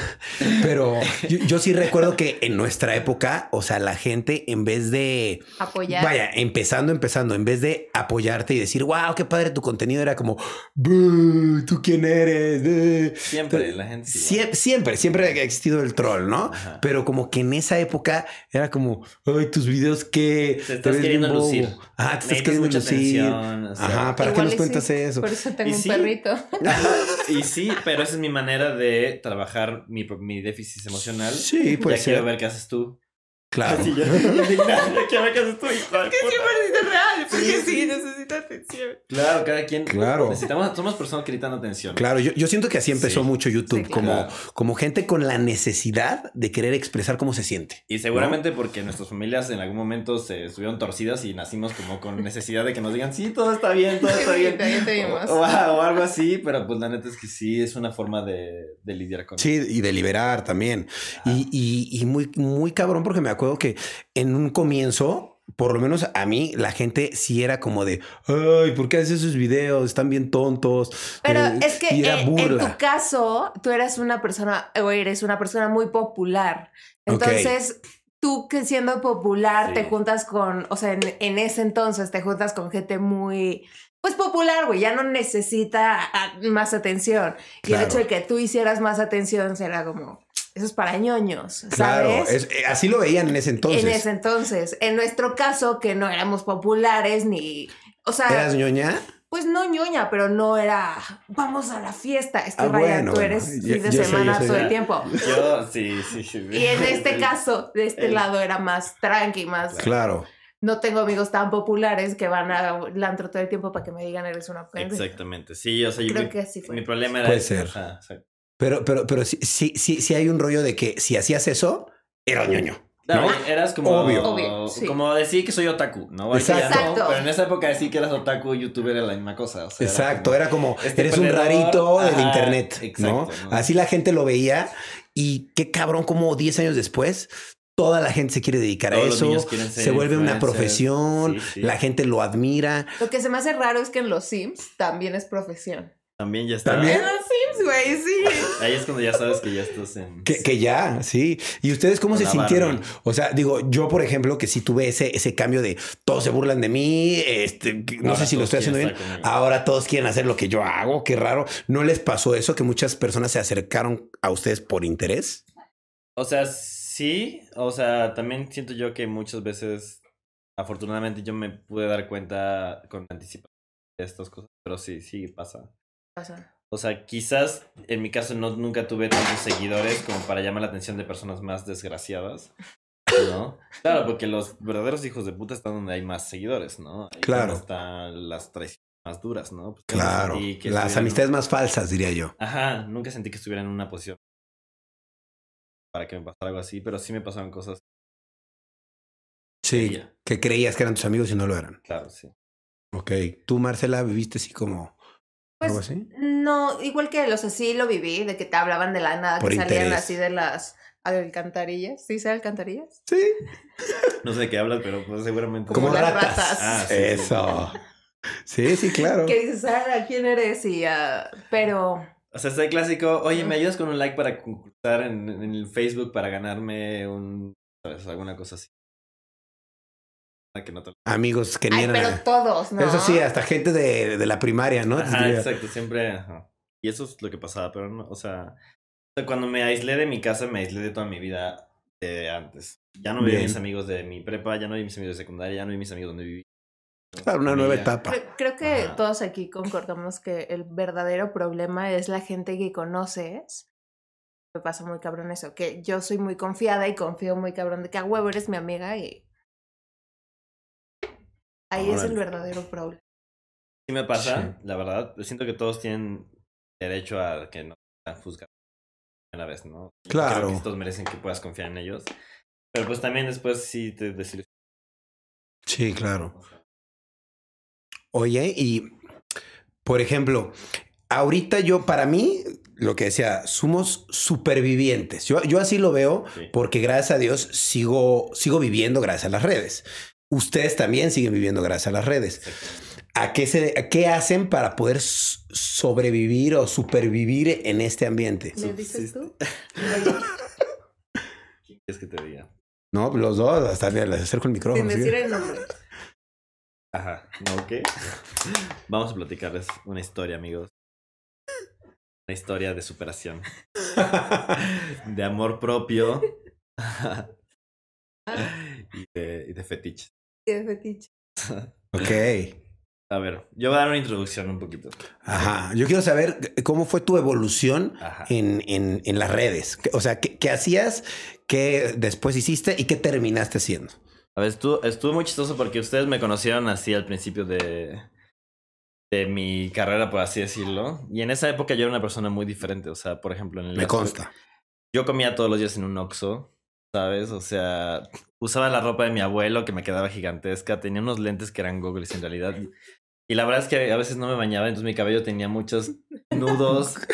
[LAUGHS] Pero yo, sí recuerdo que en nuestra época, o sea, la gente en vez de apoyar, vaya, empezando, empezando, en vez de apoyarte y decir, wow, qué padre tu contenido, era como, ¿tú quién eres? Siempre, la gente. siempre, siempre ha existido el troll, ¿no? Pero como que en esa época era como, ay, tus videos que te estás queriendo lucir. Ah, te estás queriendo lucir. Ajá, ¿para qué nos cuentas eso? Por eso tengo un perrito. [LAUGHS] y sí, pero esa es mi manera de trabajar mi, mi déficit emocional. Sí, pues. Ya quiero ver qué haces tú. Claro. Yo [LAUGHS] siempre necesitas real. Porque sí, necesita atención. Claro, cada quien. Claro. Necesitamos, somos personas que necesitan atención. Claro, yo, yo siento que así empezó mucho YouTube. como, como gente con la necesidad de querer expresar cómo se siente. Y seguramente porque nuestras familias en algún momento se estuvieron torcidas y nacimos como con necesidad de que nos digan, sí, todo está bien, todo está [LAUGHS] bien. o, o, algo así, pero pues la neta es que sí, es una forma de, de lidiar con Sí, y de liberar también. Y, y, y muy, muy cabrón porque me acuerdo que en un comienzo, por lo menos a mí, la gente sí era como de, ay, ¿por qué haces esos videos? Están bien tontos. Pero eh, es que en tu caso, tú eres una persona, o eres una persona muy popular. Entonces, tú que siendo popular te juntas con, o sea, en, ese entonces te juntas con gente muy pues popular, güey, ya no necesita más atención. Y el hecho de que tú hicieras más atención será como, eso es para ñoños, ¿sabes? Claro, eh, así lo veían en ese entonces. En ese entonces. En nuestro caso, que no éramos populares ni. O sea. ¿Eras ñoña? Pues no ñoña, pero no era. Vamos a la fiesta. Es que vaya, tú eres fin de semana todo el tiempo. Yo sí, sí, sí. Y en este caso, de este lado, era más tranqui, más. Claro. No tengo amigos tan populares que van a antro todo el tiempo para que me digan eres una Exactamente. Sí, o sea, Creo que así fue. Mi problema era. Puede ser. Pero, pero, pero sí, sí, sí, hay un rollo de que si hacías eso, era ñoño. ¿no? eras como, Obvio. como decir que soy otaku, ¿no? Exacto. pero en esa época decir que eras otaku, youtuber era la misma cosa. Exacto, era como, este eres un rarito del internet, ¿no? Así la gente lo veía y qué cabrón, como 10 años después, toda la gente se quiere dedicar a eso, se vuelve una profesión, la gente lo admira. Lo que se me hace raro es que en los Sims también es profesión. También ya está. ¿También? En los Sims, güey, sí. [LAUGHS] Ahí es cuando ya sabes que ya estás en. Que, ya, sí. ¿Y ustedes cómo se sintieron? O sea, digo, yo, por ejemplo, que sí tuve ese, ese cambio de todos se burlan de mí, este, no sé si lo estoy haciendo bien. Ahora todos quieren hacer lo que yo hago, qué raro. ¿No les pasó eso que muchas personas se acercaron a ustedes por interés? O sea, sí. O sea, también siento yo que muchas veces, afortunadamente, yo me pude dar cuenta con anticipación de estas cosas, pero sí, sí pasa. O sea, quizás en mi caso no nunca tuve tantos seguidores como para llamar la atención de personas más desgraciadas. ¿No? [LAUGHS] Claro, porque los verdaderos hijos de puta están donde hay más seguidores, ¿no? claro. Están las traiciones más duras, ¿no? Pues claro. las amistades más falsas, diría yo. Ajá, nunca sentí que estuviera en una posición para que me pasara algo así, pero sí me pasaron cosas. Sí, que creías que eran tus amigos y no lo eran. Claro, sí. Ok. ¿Tú, Marcela, viviste así como algo pues, así? No, igual que los así lo viví, de que te hablaban de la nada, que salían así de las alcantarillas. ¿Sí sé alcantarillas? Sí. [LAUGHS] no sé qué hablas, pero pues seguramente. Como, ratas. Ah, Eso. Sí, sí, claro. Que dices, ah, ¿quién eres? Y, uh, pero... O sea, está el clásico, oye, ¿me ayudas con un like para concursar en, en el Facebook para ganarme un... ¿sabes? Alguna cosa así. Que no te... Amigos que Ay, pero todos, ¿no? Eso sí, hasta gente de, de la primaria, ¿no? Ajá, exacto, siempre... Y eso es lo que pasaba, pero no, o sea... Cuando me aislé de mi casa, me aislé de toda mi vida de antes. Ya no vi a mis amigos de mi prepa, ya no vi mis amigos de secundaria, ya no vi mis amigos donde viví. Claro, una nueva etapa. Creo, que todos aquí concordamos que el verdadero problema es la gente que conoces. Me pasa muy cabrón eso, que yo soy muy confiada y confío muy cabrón de que a huevo eres mi amiga y. Ahí es el verdadero problema. Sí me pasa, la verdad. Siento que todos tienen derecho a que no juzgar una vez, ¿no? Claro. Creo que todos merecen que puedas confiar en ellos. Pero pues también después sí te desilusionas. Sí, claro. Oye, y por ejemplo, ahorita yo, para mí, lo que decía, somos supervivientes. Yo, yo así lo veo porque gracias a Dios sigo, sigo viviendo gracias a las redes. Ustedes también siguen viviendo gracias a las redes. ¿A qué, se, qué hacen para poder sobrevivir o supervivir en este ambiente? ¿Me dices tú? [LAUGHS] ¿Quién quieres que te diga? No, los dos, hasta les acerco el micrófono. Sin decir el nombre. Ajá, ¿no? ¿Qué? [LAUGHS] Vamos a platicarles una historia, amigos. Una historia de superación. [LAUGHS] de amor propio. y, de, y de fetiche. Y de fetiche. [LAUGHS] ok. A ver, yo voy a dar una introducción un poquito. Ajá. Yo quiero saber cómo fue tu evolución en, en, en, las redes. O sea, ¿qué, ¿qué, hacías? ¿Qué después hiciste? ¿Y qué terminaste haciendo? A ver, estuvo, estuvo muy chistoso porque ustedes me conocieron así al principio de, de mi carrera, por así decirlo. Y en esa época yo era una persona muy diferente. O sea, por ejemplo, en el. Me consta. Yo comía todos los días en un Oxxo, ¿sabes? O sea, usaba la ropa de mi abuelo que me quedaba gigantesca. Tenía unos lentes que eran goggles en realidad. Y la verdad es que a veces no me bañaba, entonces mi cabello tenía muchos nudos. [LAUGHS]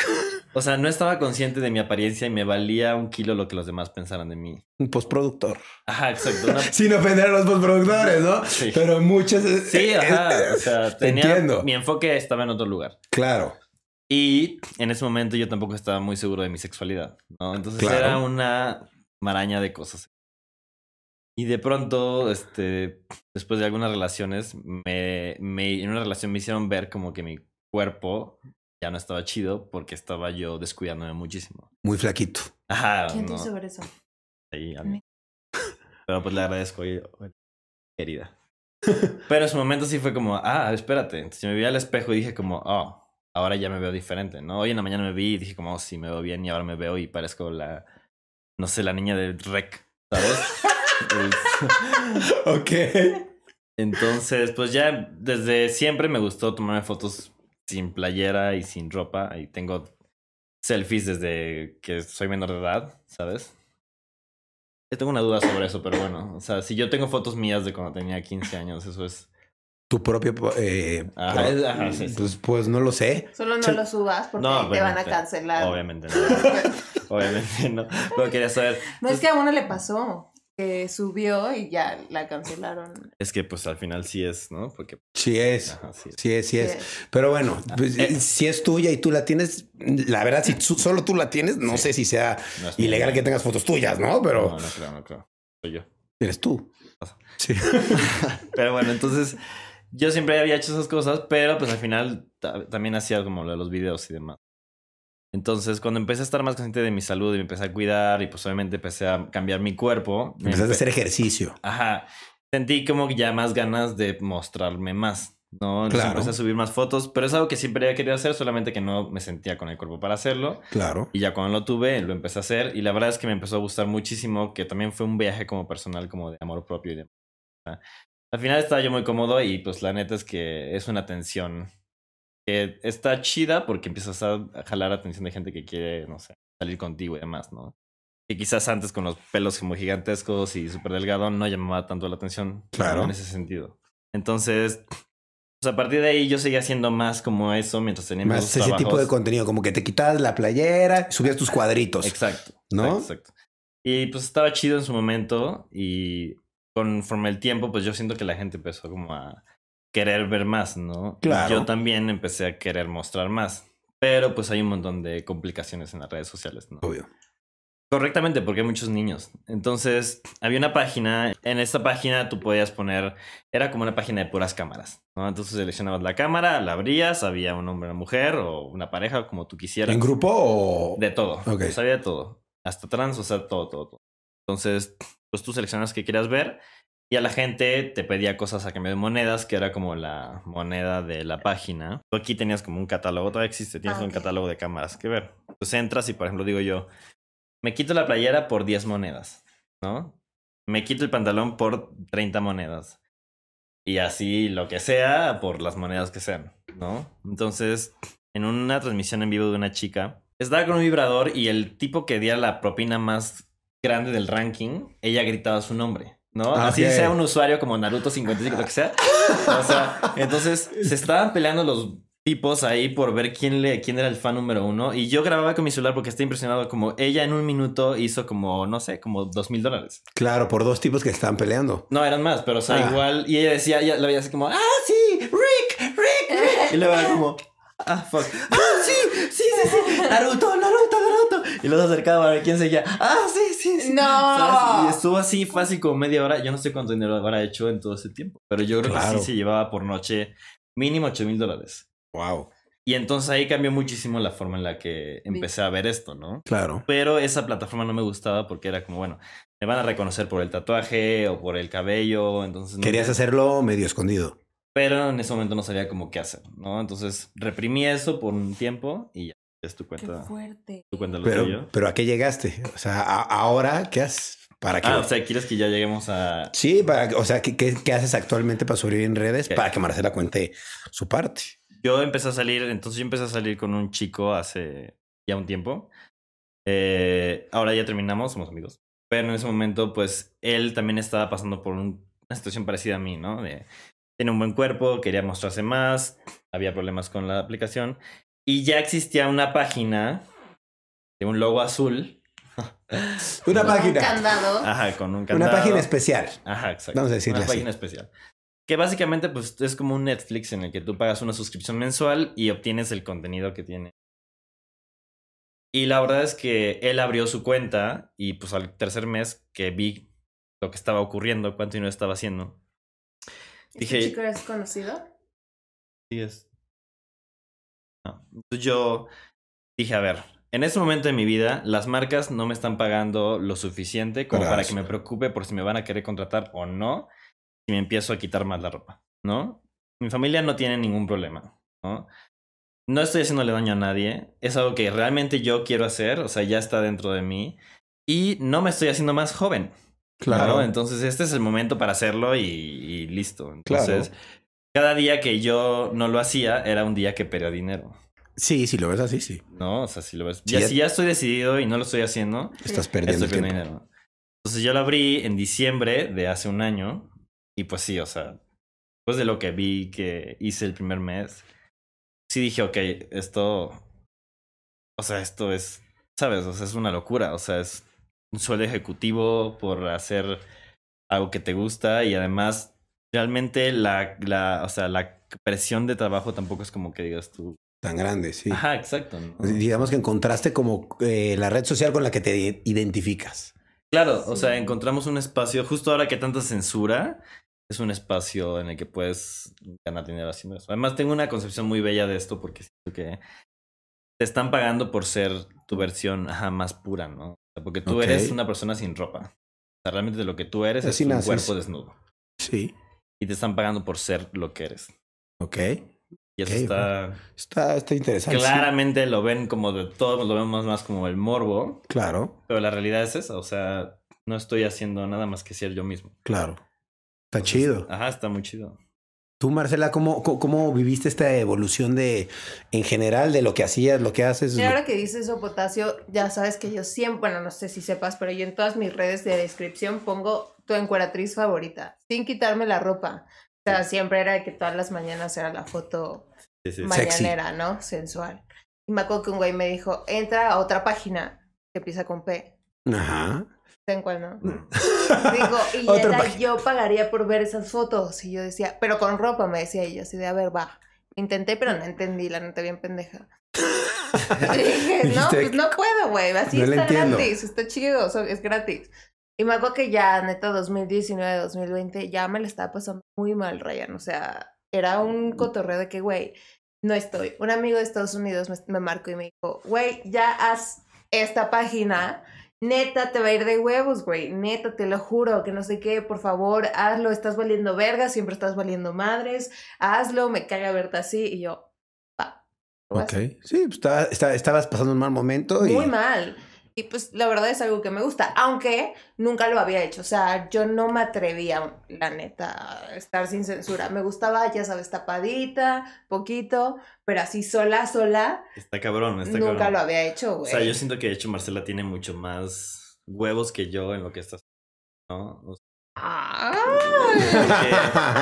O sea, no estaba consciente de mi apariencia y me valía un kilo lo que los demás pensaran de mí. Un postproductor. Ajá, exacto. [LAUGHS] Sin ofender a los postproductores, ¿no? Sí. Pero muchos. Sí, ajá. o sea, [LAUGHS] tenía. Mi enfoque estaba en otro lugar. Claro. Y en ese momento yo tampoco estaba muy seguro de mi sexualidad, ¿no? Entonces era una maraña de cosas. Y de pronto, este, después de algunas relaciones, me, me, en una relación me hicieron ver como que mi cuerpo ya no estaba chido porque estaba yo descuidándome muchísimo. Muy flaquito. Ajá. ¿Quién te hizo ver eso? Sí, a mí. Pero pues le agradezco, querida. [LAUGHS] Pero en su momento sí fue como, ah, espérate. Entonces me vi al espejo y dije como, oh, ahora ya me veo diferente, ¿no? Hoy en la mañana me vi y dije como, oh, sí, me veo bien y ahora me veo y parezco la, no sé, la niña del rec, ¿sabes? [LAUGHS] ok. Entonces, pues ya desde siempre me gustó tomarme fotos sin playera y sin ropa. Y tengo selfies desde que soy menor de edad, ¿sabes? Yo tengo una duda sobre eso, pero bueno, o sea, si yo tengo fotos mías de cuando tenía 15 años, eso es... Tu propio... Eh, pues, pues, no lo sé. Solo no lo subas porque te van a cancelar. Obviamente no. [LAUGHS] obviamente no. Pero quería saber. No, es que a uno le pasó que subió y ya la cancelaron. Es que pues al final sí es, ¿no? Porque sí es, sí, es. sí, es, Pero bueno, pues, eh, si es tuya y tú la tienes, la verdad si solo tú la tienes, no sé si sea ilegal que tengas fotos tuyas, ¿no? Pero no, no creo, no creo. Soy yo. Eres tú. Sí. [LAUGHS] pero bueno, entonces yo siempre había hecho esas cosas, pero pues al final también hacía como lo de los videos y demás. Entonces, cuando empecé a estar más consciente de mi salud y me empecé a cuidar y pues obviamente empecé a cambiar mi cuerpo. Empezaste a hacer ejercicio. Ajá. Sentí como ya más ganas de mostrarme más. ¿no? Entonces empecé a subir más fotos, pero es algo que siempre había querido hacer, solamente que no me sentía con el cuerpo para hacerlo. Claro. Y ya cuando lo tuve, lo empecé a hacer y la verdad es que me empezó a gustar muchísimo, que también fue un viaje como personal, como de amor propio y de... Al final estaba yo muy cómodo y pues la neta es que es una tensión que está chida porque empiezas a jalar atención de gente que quiere, no sé, salir contigo y demás, ¿no? que quizás antes con los pelos como gigantescos y súper delgado no llamaba tanto la atención. Claro. En ese sentido. Entonces, pues a partir de ahí yo seguía haciendo más como eso mientras tenía más ese tipo de contenido, como que te quitabas la playera, subías tus cuadritos. Exacto. ¿No? Exacto. Y pues estaba chido en su momento y conforme el tiempo, pues yo siento que la gente empezó como a querer ver más, ¿no? Claro. Yo también empecé a querer mostrar más. Pero pues hay un montón de complicaciones en las redes sociales, ¿no? Obvio. Correctamente, porque hay muchos niños. Entonces, había una página, en esta página tú podías poner, era como una página de puras cámaras, ¿no? Entonces seleccionabas la cámara, la abrías, había un hombre, una mujer o una pareja, como tú quisieras. ¿En grupo o...? De todo. Ok. Pues había de todo. Hasta trans, o sea, todo, todo, todo. Entonces, pues tú seleccionas que quieras ver y a la gente te pedía cosas a cambio de monedas, que era como la moneda de la página. Tú aquí tenías como un catálogo, todavía existe, tienes Ah, un catálogo de cámaras que ver. Entonces entras y, por ejemplo, digo yo, me quito la playera por 10 monedas, ¿no? Me quito el pantalón por 30 monedas. Y así lo que sea por las monedas que sean, ¿no? Entonces, en una transmisión en vivo de una chica, estaba con un vibrador y el tipo que diera la propina más grande del ranking, ella gritaba su nombre. ¿No? Ah, Así sea un usuario como Naruto 55, lo que sea. O sea, entonces se estaban peleando los tipos ahí por ver quién, le, quién era el fan número uno. Y yo grababa con mi celular porque estaba impresionado. Como ella en un minuto hizo como, no sé, como dos mil dólares. Claro, por dos tipos que estaban peleando. No, eran más, pero o sea, Ah. igual. Y ella decía, ella la veía así como, ah, sí, Rick, Rick, Rick. Y luego era como, ah, fuck. Ah, sí, sí, sí, sí. Naruto, Naruto, Naruto. Y se acercaba a ver quién seguía. Ah, sí, No. ¿Sabes? Y estuvo así fácil como media hora. Yo no sé cuánto dinero habrá hecho en todo ese tiempo. Pero yo creo Claro. que sí se llevaba por noche mínimo 8 mil dólares. Wow. Y entonces ahí cambió muchísimo la forma en la que empecé a ver esto, ¿no? Claro. Pero esa plataforma no me gustaba porque era como, bueno, me van a reconocer por el tatuaje o por el cabello, entonces... Querías hacerlo medio escondido. Pero en ese momento no sabía cómo qué hacer, ¿no? Entonces reprimí eso por un tiempo y ya, es tu Qué cuenta, fuerte. tu cuenta lo Pero, tuyo. pero ¿a qué llegaste? O sea, a- ahora, ¿qué haces? ¿Para qué? Ah, o sea, ¿quieres que ya lleguemos a...? sí, para, o sea, ¿qué, qué, qué haces actualmente para sobrevivir en redes? Para que Marcela cuente su parte. Yo empecé a salir, entonces yo empecé a salir con un chico hace ya un tiempo. Eh, ahora ya terminamos, somos amigos. Pero en ese momento, pues, él también estaba pasando por un- una situación parecida a mí, ¿no? De, tiene un buen cuerpo, quería mostrarse más, había problemas con la aplicación. Y ya existía una página de un logo azul. Una [LAUGHS] Con un página. candado. Ajá, con un Una candado. página especial. Ajá, exacto. Vamos a decirle Una así. página especial. Que básicamente pues es como un Netflix en el que tú pagas una suscripción mensual y obtienes el contenido que tiene. Y la verdad es que él abrió su cuenta y pues al tercer mes que vi lo que estaba ocurriendo, cuánto dinero estaba haciendo. ¿Este dije- chico eres conocido? Sí, es. No. Entonces yo dije, a ver, en este momento de mi vida, las marcas no me están pagando lo suficiente como Para que me preocupe por si me van a querer contratar o no, si me empiezo a quitar más la ropa, ¿no? Mi familia no tiene ningún problema, ¿no? No estoy haciéndole daño a nadie, es algo que realmente yo quiero hacer, o sea, ya está dentro de mí, y no me estoy haciendo más joven. Claro. Entonces, este es el momento para hacerlo y, y listo. Claro. Cada día que yo no lo hacía era un día que perdía dinero, Sí, si lo ves así, sí. ¿no? O sea, si lo ves. Sí, ya, si ya estoy decidido y no lo estoy haciendo, Estás perdiendo estoy perdiendo dinero. Entonces, yo lo abrí en diciembre de hace un año y pues sí, o sea, después de lo que vi que hice el primer mes, sí dije, ok, esto, o sea, esto es, ¿sabes? O sea, es una locura, o sea, es un sueldo ejecutivo por hacer algo que te gusta y además realmente la, la, o sea, la presión de trabajo tampoco es como que digas tú. Tan grande, sí. Ajá, exacto. ¿no? Digamos que encontraste como eh, la red social con la que te identificas. Claro, o sea, encontramos un espacio, justo ahora que tanta censura, es un espacio en el que puedes ganar dinero haciendo eso. Además, tengo una concepción muy bella de esto porque siento que te están pagando por ser tu versión ajá, más pura, ¿no? O sea, porque tú eres una persona sin ropa. O sea, realmente lo que tú eres Así es un naces. cuerpo desnudo. Sí. Y te están pagando por ser lo que eres. Ok. Y eso Ok, está... Está, está interesante. sí. Claramente lo ven como de todos, lo vemos más como el morbo. Claro, Pero la realidad es esa. O sea, no estoy haciendo nada más que ser yo mismo. claro. Está chido. Ajá, está muy chido. Tú, Marcela, ¿cómo, ¿cómo, viviste esta evolución de, en general, de lo que hacías, lo que haces? Y ahora que dices eso, Potasio, ya sabes que yo siempre, bueno, no sé si sepas, pero yo en todas mis redes de descripción pongo tu encueratriz favorita, sin quitarme la ropa. O sea, siempre era que todas las mañanas era la foto mañanera, ¿no? Sensual. Y me acuerdo que un güey me dijo, entra a otra página que empieza con P. Ajá. ¿En cuál no? Digo, [LAUGHS] y yo pagaría por ver esas fotos. Y yo decía, pero con ropa, me decía ella, así de, a ver, va. Intenté, pero no entendí, la neta bien pendeja. [LAUGHS] y dije, no, pues no puedo, güey. Así está gratis, está chido, es gratis. Y me acuerdo que ya, neta, 2019, 2020, ya me le estaba pasando muy mal, Ryan. O sea, era un cotorreo de que, güey, no estoy. Un amigo de Estados Unidos me, me marcó y me dijo, güey, ya haz esta página neta te va a ir de huevos, güey, neta, te lo juro, que no sé qué, por favor, hazlo, estás valiendo verga, siempre estás valiendo madres, hazlo, me caga verte así, y yo, va. Ok, sí, pues estabas pasando un mal momento. Muy mal. Y pues la verdad es algo que me gusta, aunque nunca lo había hecho. O sea, yo no me atrevía, la neta, a estar sin censura. Me gustaba, ya sabes, tapadita, poquito, pero así sola, sola. Está cabrón, está Nunca lo había hecho, güey. O sea, yo siento que de hecho Marcela tiene mucho más huevos que yo en lo que estás, ¿no?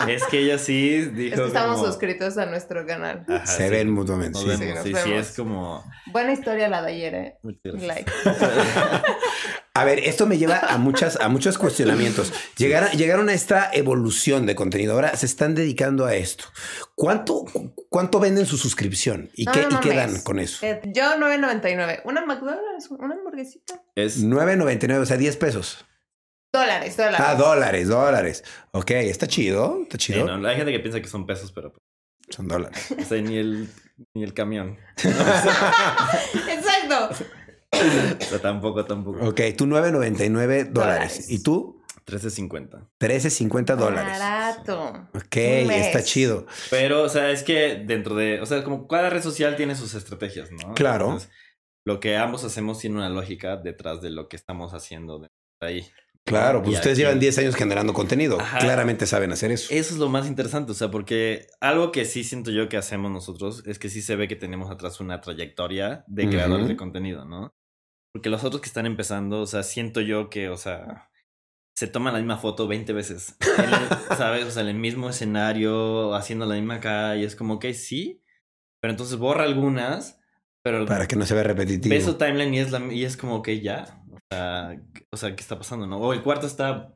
Es que ella sí dijo. Es que estamos suscritos a nuestro canal. Se ven mutuamente. Sí, sí, es como. Buena historia la de ayer, ¿eh? Like. A ver, esto me lleva a muchas, a muchos cuestionamientos. Llegaron, llegaron a esta evolución de contenido. Ahora se están dedicando a esto. ¿Cuánto, cuánto venden su suscripción? ¿Y, qué, ¿y qué dan con eso? Eh, yo 9.99. Una McDonald's, una hamburguesita. Es 9.99, o sea, 10 pesos. Dólares, dólares. Ah, dólares, dólares. Ok, está chido, está chido. hay gente que piensa que son pesos, pero... Pues, son dólares. O sea, ni el, ni el camión. [LAUGHS] [LAUGHS] Exacto. o sea, tampoco, tampoco. Ok, tú 9.99 dólares. ¿Y tú? 13.50. 13.50 dólares. Barato. Ok, está chido. Pero, o sea, es que dentro de, o sea, como cada red social tiene sus estrategias, ¿no? Claro. lo que ambos hacemos tiene una lógica detrás de lo que estamos haciendo de ahí. Claro, pues ustedes llevan 10 años generando contenido. Claramente saben hacer eso. Eso es lo más interesante, o sea, porque algo que sí siento yo que hacemos nosotros es que sí se ve que tenemos atrás una trayectoria de creadores de contenido, ¿no? Porque los otros que están empezando, o sea, siento yo que, o sea, se toman la misma foto 20 veces, [LAUGHS] ¿sabes? O sea, en el mismo escenario, haciendo la misma cara, y es como que sí, pero entonces borra algunas, pero... Para que no se vea repetitivo. Ve su timeline y es, la, y es como que ya, o sea, ¿qué está pasando, no? O el cuarto está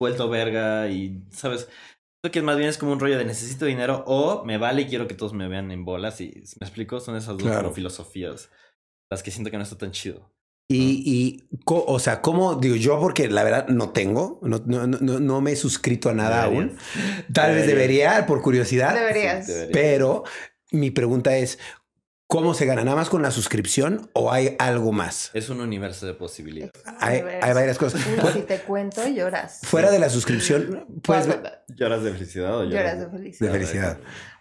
vuelto verga y, ¿sabes? Lo que más bien es como un rollo de necesito dinero o me vale y quiero que todos me vean en bolas. Y me explico, son esas dos filosofías las que siento que no está tan chido. Y, y o sea, ¿cómo digo yo? Porque la verdad no tengo, no, no, no, no me he suscrito a nada aún. Tal vez debería, por curiosidad. Deberías. Pero mi pregunta es, ¿Cómo se gana? ¿Nada más con la suscripción o hay algo más? Es un universo de posibilidades. Hay, varias cosas. si te cuento, lloras. Fuera de la suscripción, pues... ¿Lloras de felicidad o lloras, de felicidad? De felicidad.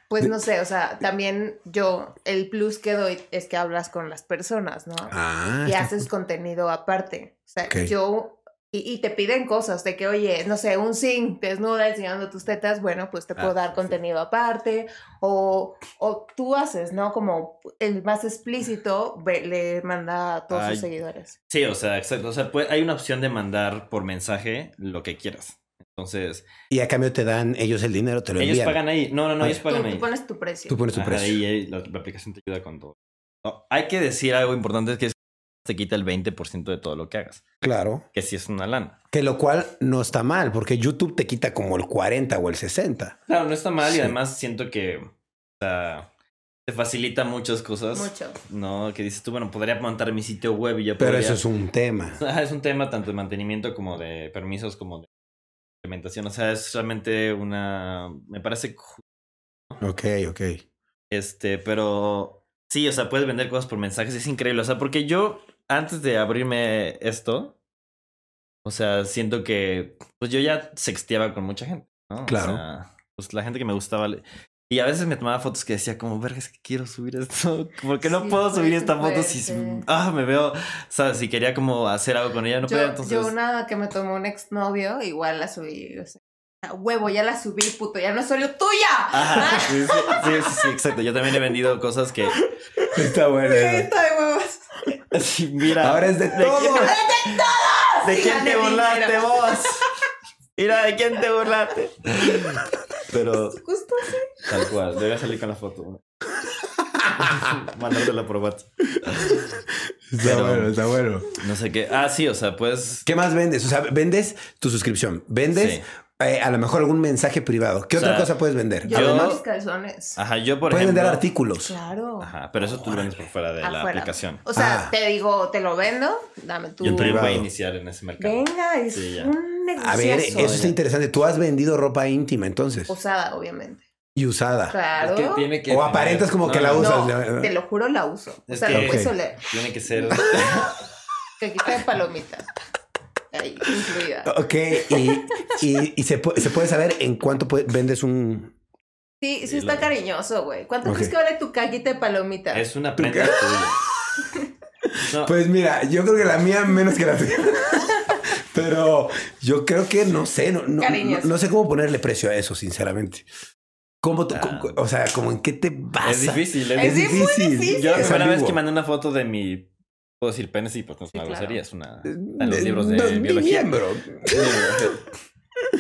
Pues no sé, o sea, también yo, el plus que doy es que hablas con las personas, ¿no? Ah, y haces contenido aparte. O sea, yo y, te piden cosas de que, oye, no sé, un zinc desnuda enseñando tus tetas, bueno, pues te puedo ah, dar contenido aparte. O, o tú haces, ¿no? Como el más explícito le manda a todos sus seguidores. Sí, o sea, exacto. O sea, hay una opción de mandar por mensaje lo que quieras. Entonces. Y a cambio te dan ellos el dinero, te lo ellos envían. Ellos pagan ahí. No, no, no, ellos pagan ahí. Tú pones tu precio. Tú pones tu precio. Ahí, la, aplicación te ayuda con todo. hay que decir algo importante que es te quita el 20% de todo lo que hagas. Claro. Que sí es una lana. Que lo cual no está mal, porque YouTube te quita como el 40 o el 60. Claro, no está mal y además siento que o sea, te facilita muchas cosas. Mucho. No, que dices tú, bueno, podría montar mi sitio web y ya Pero eso es un tema. [LAUGHS] Es un tema tanto de mantenimiento como de permisos, como de implementación. O sea, es realmente una... Me parece... Ok, ok. Este, pero... Sí, o sea, puedes vender cosas por mensajes, es increíble. O sea, porque yo antes de abrirme esto, o sea, siento que pues yo ya sexteaba con mucha gente, ¿no? Claro. O sea, pues la gente que me gustaba. Y a veces me tomaba fotos que decía como, verga, es que quiero subir esto. [LAUGHS] ¿Por qué no puedo subir esta foto si ah, me veo, o sea, si quería como hacer algo con ella, no yo, podía entonces. Yo una que me tomó un exnovio, igual la subí, o sea, huevo, ya la subí, puto, ya no es solo tuya. Ajá, [LAUGHS] sí, sí, sí, exacto. Yo también he vendido cosas que. Está bueno. Está de huevos. Sí, mira. Ahora es de, todos. ¡De todos! ¿De quién te burlaste vos? Mira, ¿de quién te burlaste? Pero. Justo así. Tal cual, debe salir con la foto. Mandártela por WhatsApp. Está bueno, está bueno. No sé qué. Ah, sí, o sea, pues. ¿Qué más vendes? O sea, vendes tu suscripción. Vendes eh, a lo mejor algún mensaje privado. ¿Qué otra cosa puedes vender? Yo Además, calzones. Ajá, yo por puedes vender artículos. Claro. Ajá, pero eso tú lo vendes por fuera de la aplicación. O sea, ah. te digo, te lo vendo, dame tu. Yo voy a iniciar en ese mercado. Venga, es un negocio. A ver, eso está interesante. Tú has vendido ropa íntima entonces. Usada, obviamente. Y usada. Claro. Es que tiene que o aparentas como que la usas. No, te lo juro, la uso. o sea, lo puedes oler. Tiene que ser. [LAUGHS] que quita de palomita. Ahí, incluida. Ok, y, y, se, puede, se, puede saber en cuánto vendes un. Sí, sí está cariñoso, güey. ¿Cuánto crees que vale tu caquita de palomita? Es una prenda tuya. [LAUGHS] Pues mira, yo creo que la mía menos que la tuya. [LAUGHS] Pero yo creo que no sé, no, no, no, sé cómo ponerle precio a eso, sinceramente. ¿Cómo, ah. o sea, como en qué te vas? Es difícil, es, difícil. Yo la primera vez que mandé una foto de mi puedo decir pene sí, pues no es una grosería, es una en los libros de biología. [LAUGHS] Miembro.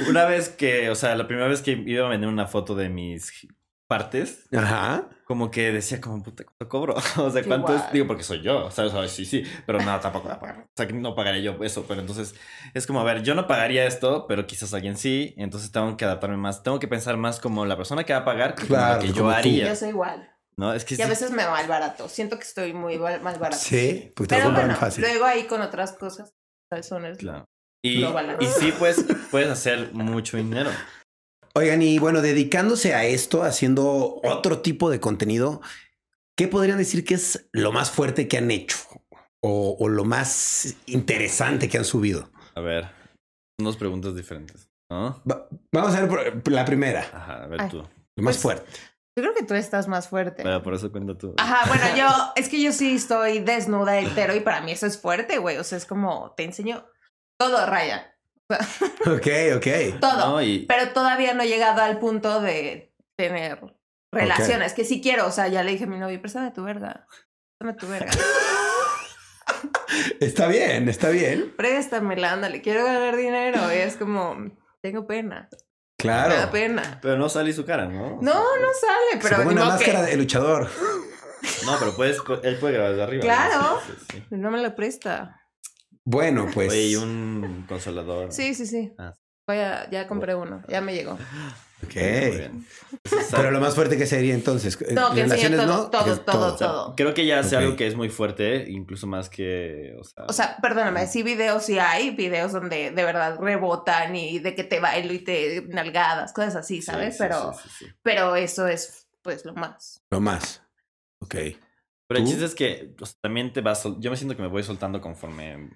una vez que, o sea, la primera vez que iba a vender una foto de mis partes, Ajá. como que decía como puta cuánto cobro, [LAUGHS] o sea, cuánto es, digo porque soy yo, ¿sabes? O sea, sí, sí, pero nada, tampoco o sea, que no pagaría yo eso, pero entonces es como, a ver, yo no pagaría esto, pero quizás alguien sí, entonces tengo que adaptarme más, tengo que pensar más como la persona que va a pagar que como que yo haría. Yo soy igual. No, es que y a veces me va el barato. Siento que estoy muy mal barato. Sí, pues te Pero bueno, fácil. luego ahí con otras cosas, calzones. Claro. Y, y sí, pues puedes hacer mucho dinero. Oigan, y bueno, dedicándose a esto, haciendo otro tipo de contenido, ¿qué podrían decir que es lo más fuerte que han hecho? O, o lo más interesante que han subido. A ver, unas preguntas diferentes, ¿no? vamos a ver la primera. Ajá, a ver tú. Lo más pues, fuerte. Yo creo que tú estás más fuerte. Pero por eso cuento tú. Ajá, bueno, [LAUGHS] yo, es que yo sí estoy desnuda entero y para mí eso es fuerte, güey. O sea, es como, te enseño todo, Raya. [LAUGHS] ok, ok. Todo. Pero todavía no he llegado al punto de tener relaciones, que sí quiero. O sea, ya le dije a mi novio, préstame tu verga. Préstame tu verga. [LAUGHS] está bien, está bien. Préstamela, ándale, quiero ganar dinero. Y es como, tengo pena. Claro. Me da pena. Pero no sale su cara, ¿no? No, no sale, pero. como una máscara de luchador. [LAUGHS] No, pero puedes, él puede grabar desde arriba. Claro. ¿no? me lo presta. Bueno, pues. Oye, y un consolador. Sí, sí, sí. Ah. Voy a, ya compré uno, ya me llegó. Ok. [LAUGHS] Pero lo más fuerte que sería entonces. Eh, no, que relaciones todo, todo, todo, todo, Creo que ya hace algo que es muy fuerte, incluso más que. O sea, o sea perdóname, sí, videos sí hay, videos donde de verdad rebotan y de que te bailo y te nalgadas, cosas así, ¿sabes? pero, pero eso es, pues, lo más. Lo más. Ok. Pero el chiste es que también te vas. Yo me siento que me voy soltando conforme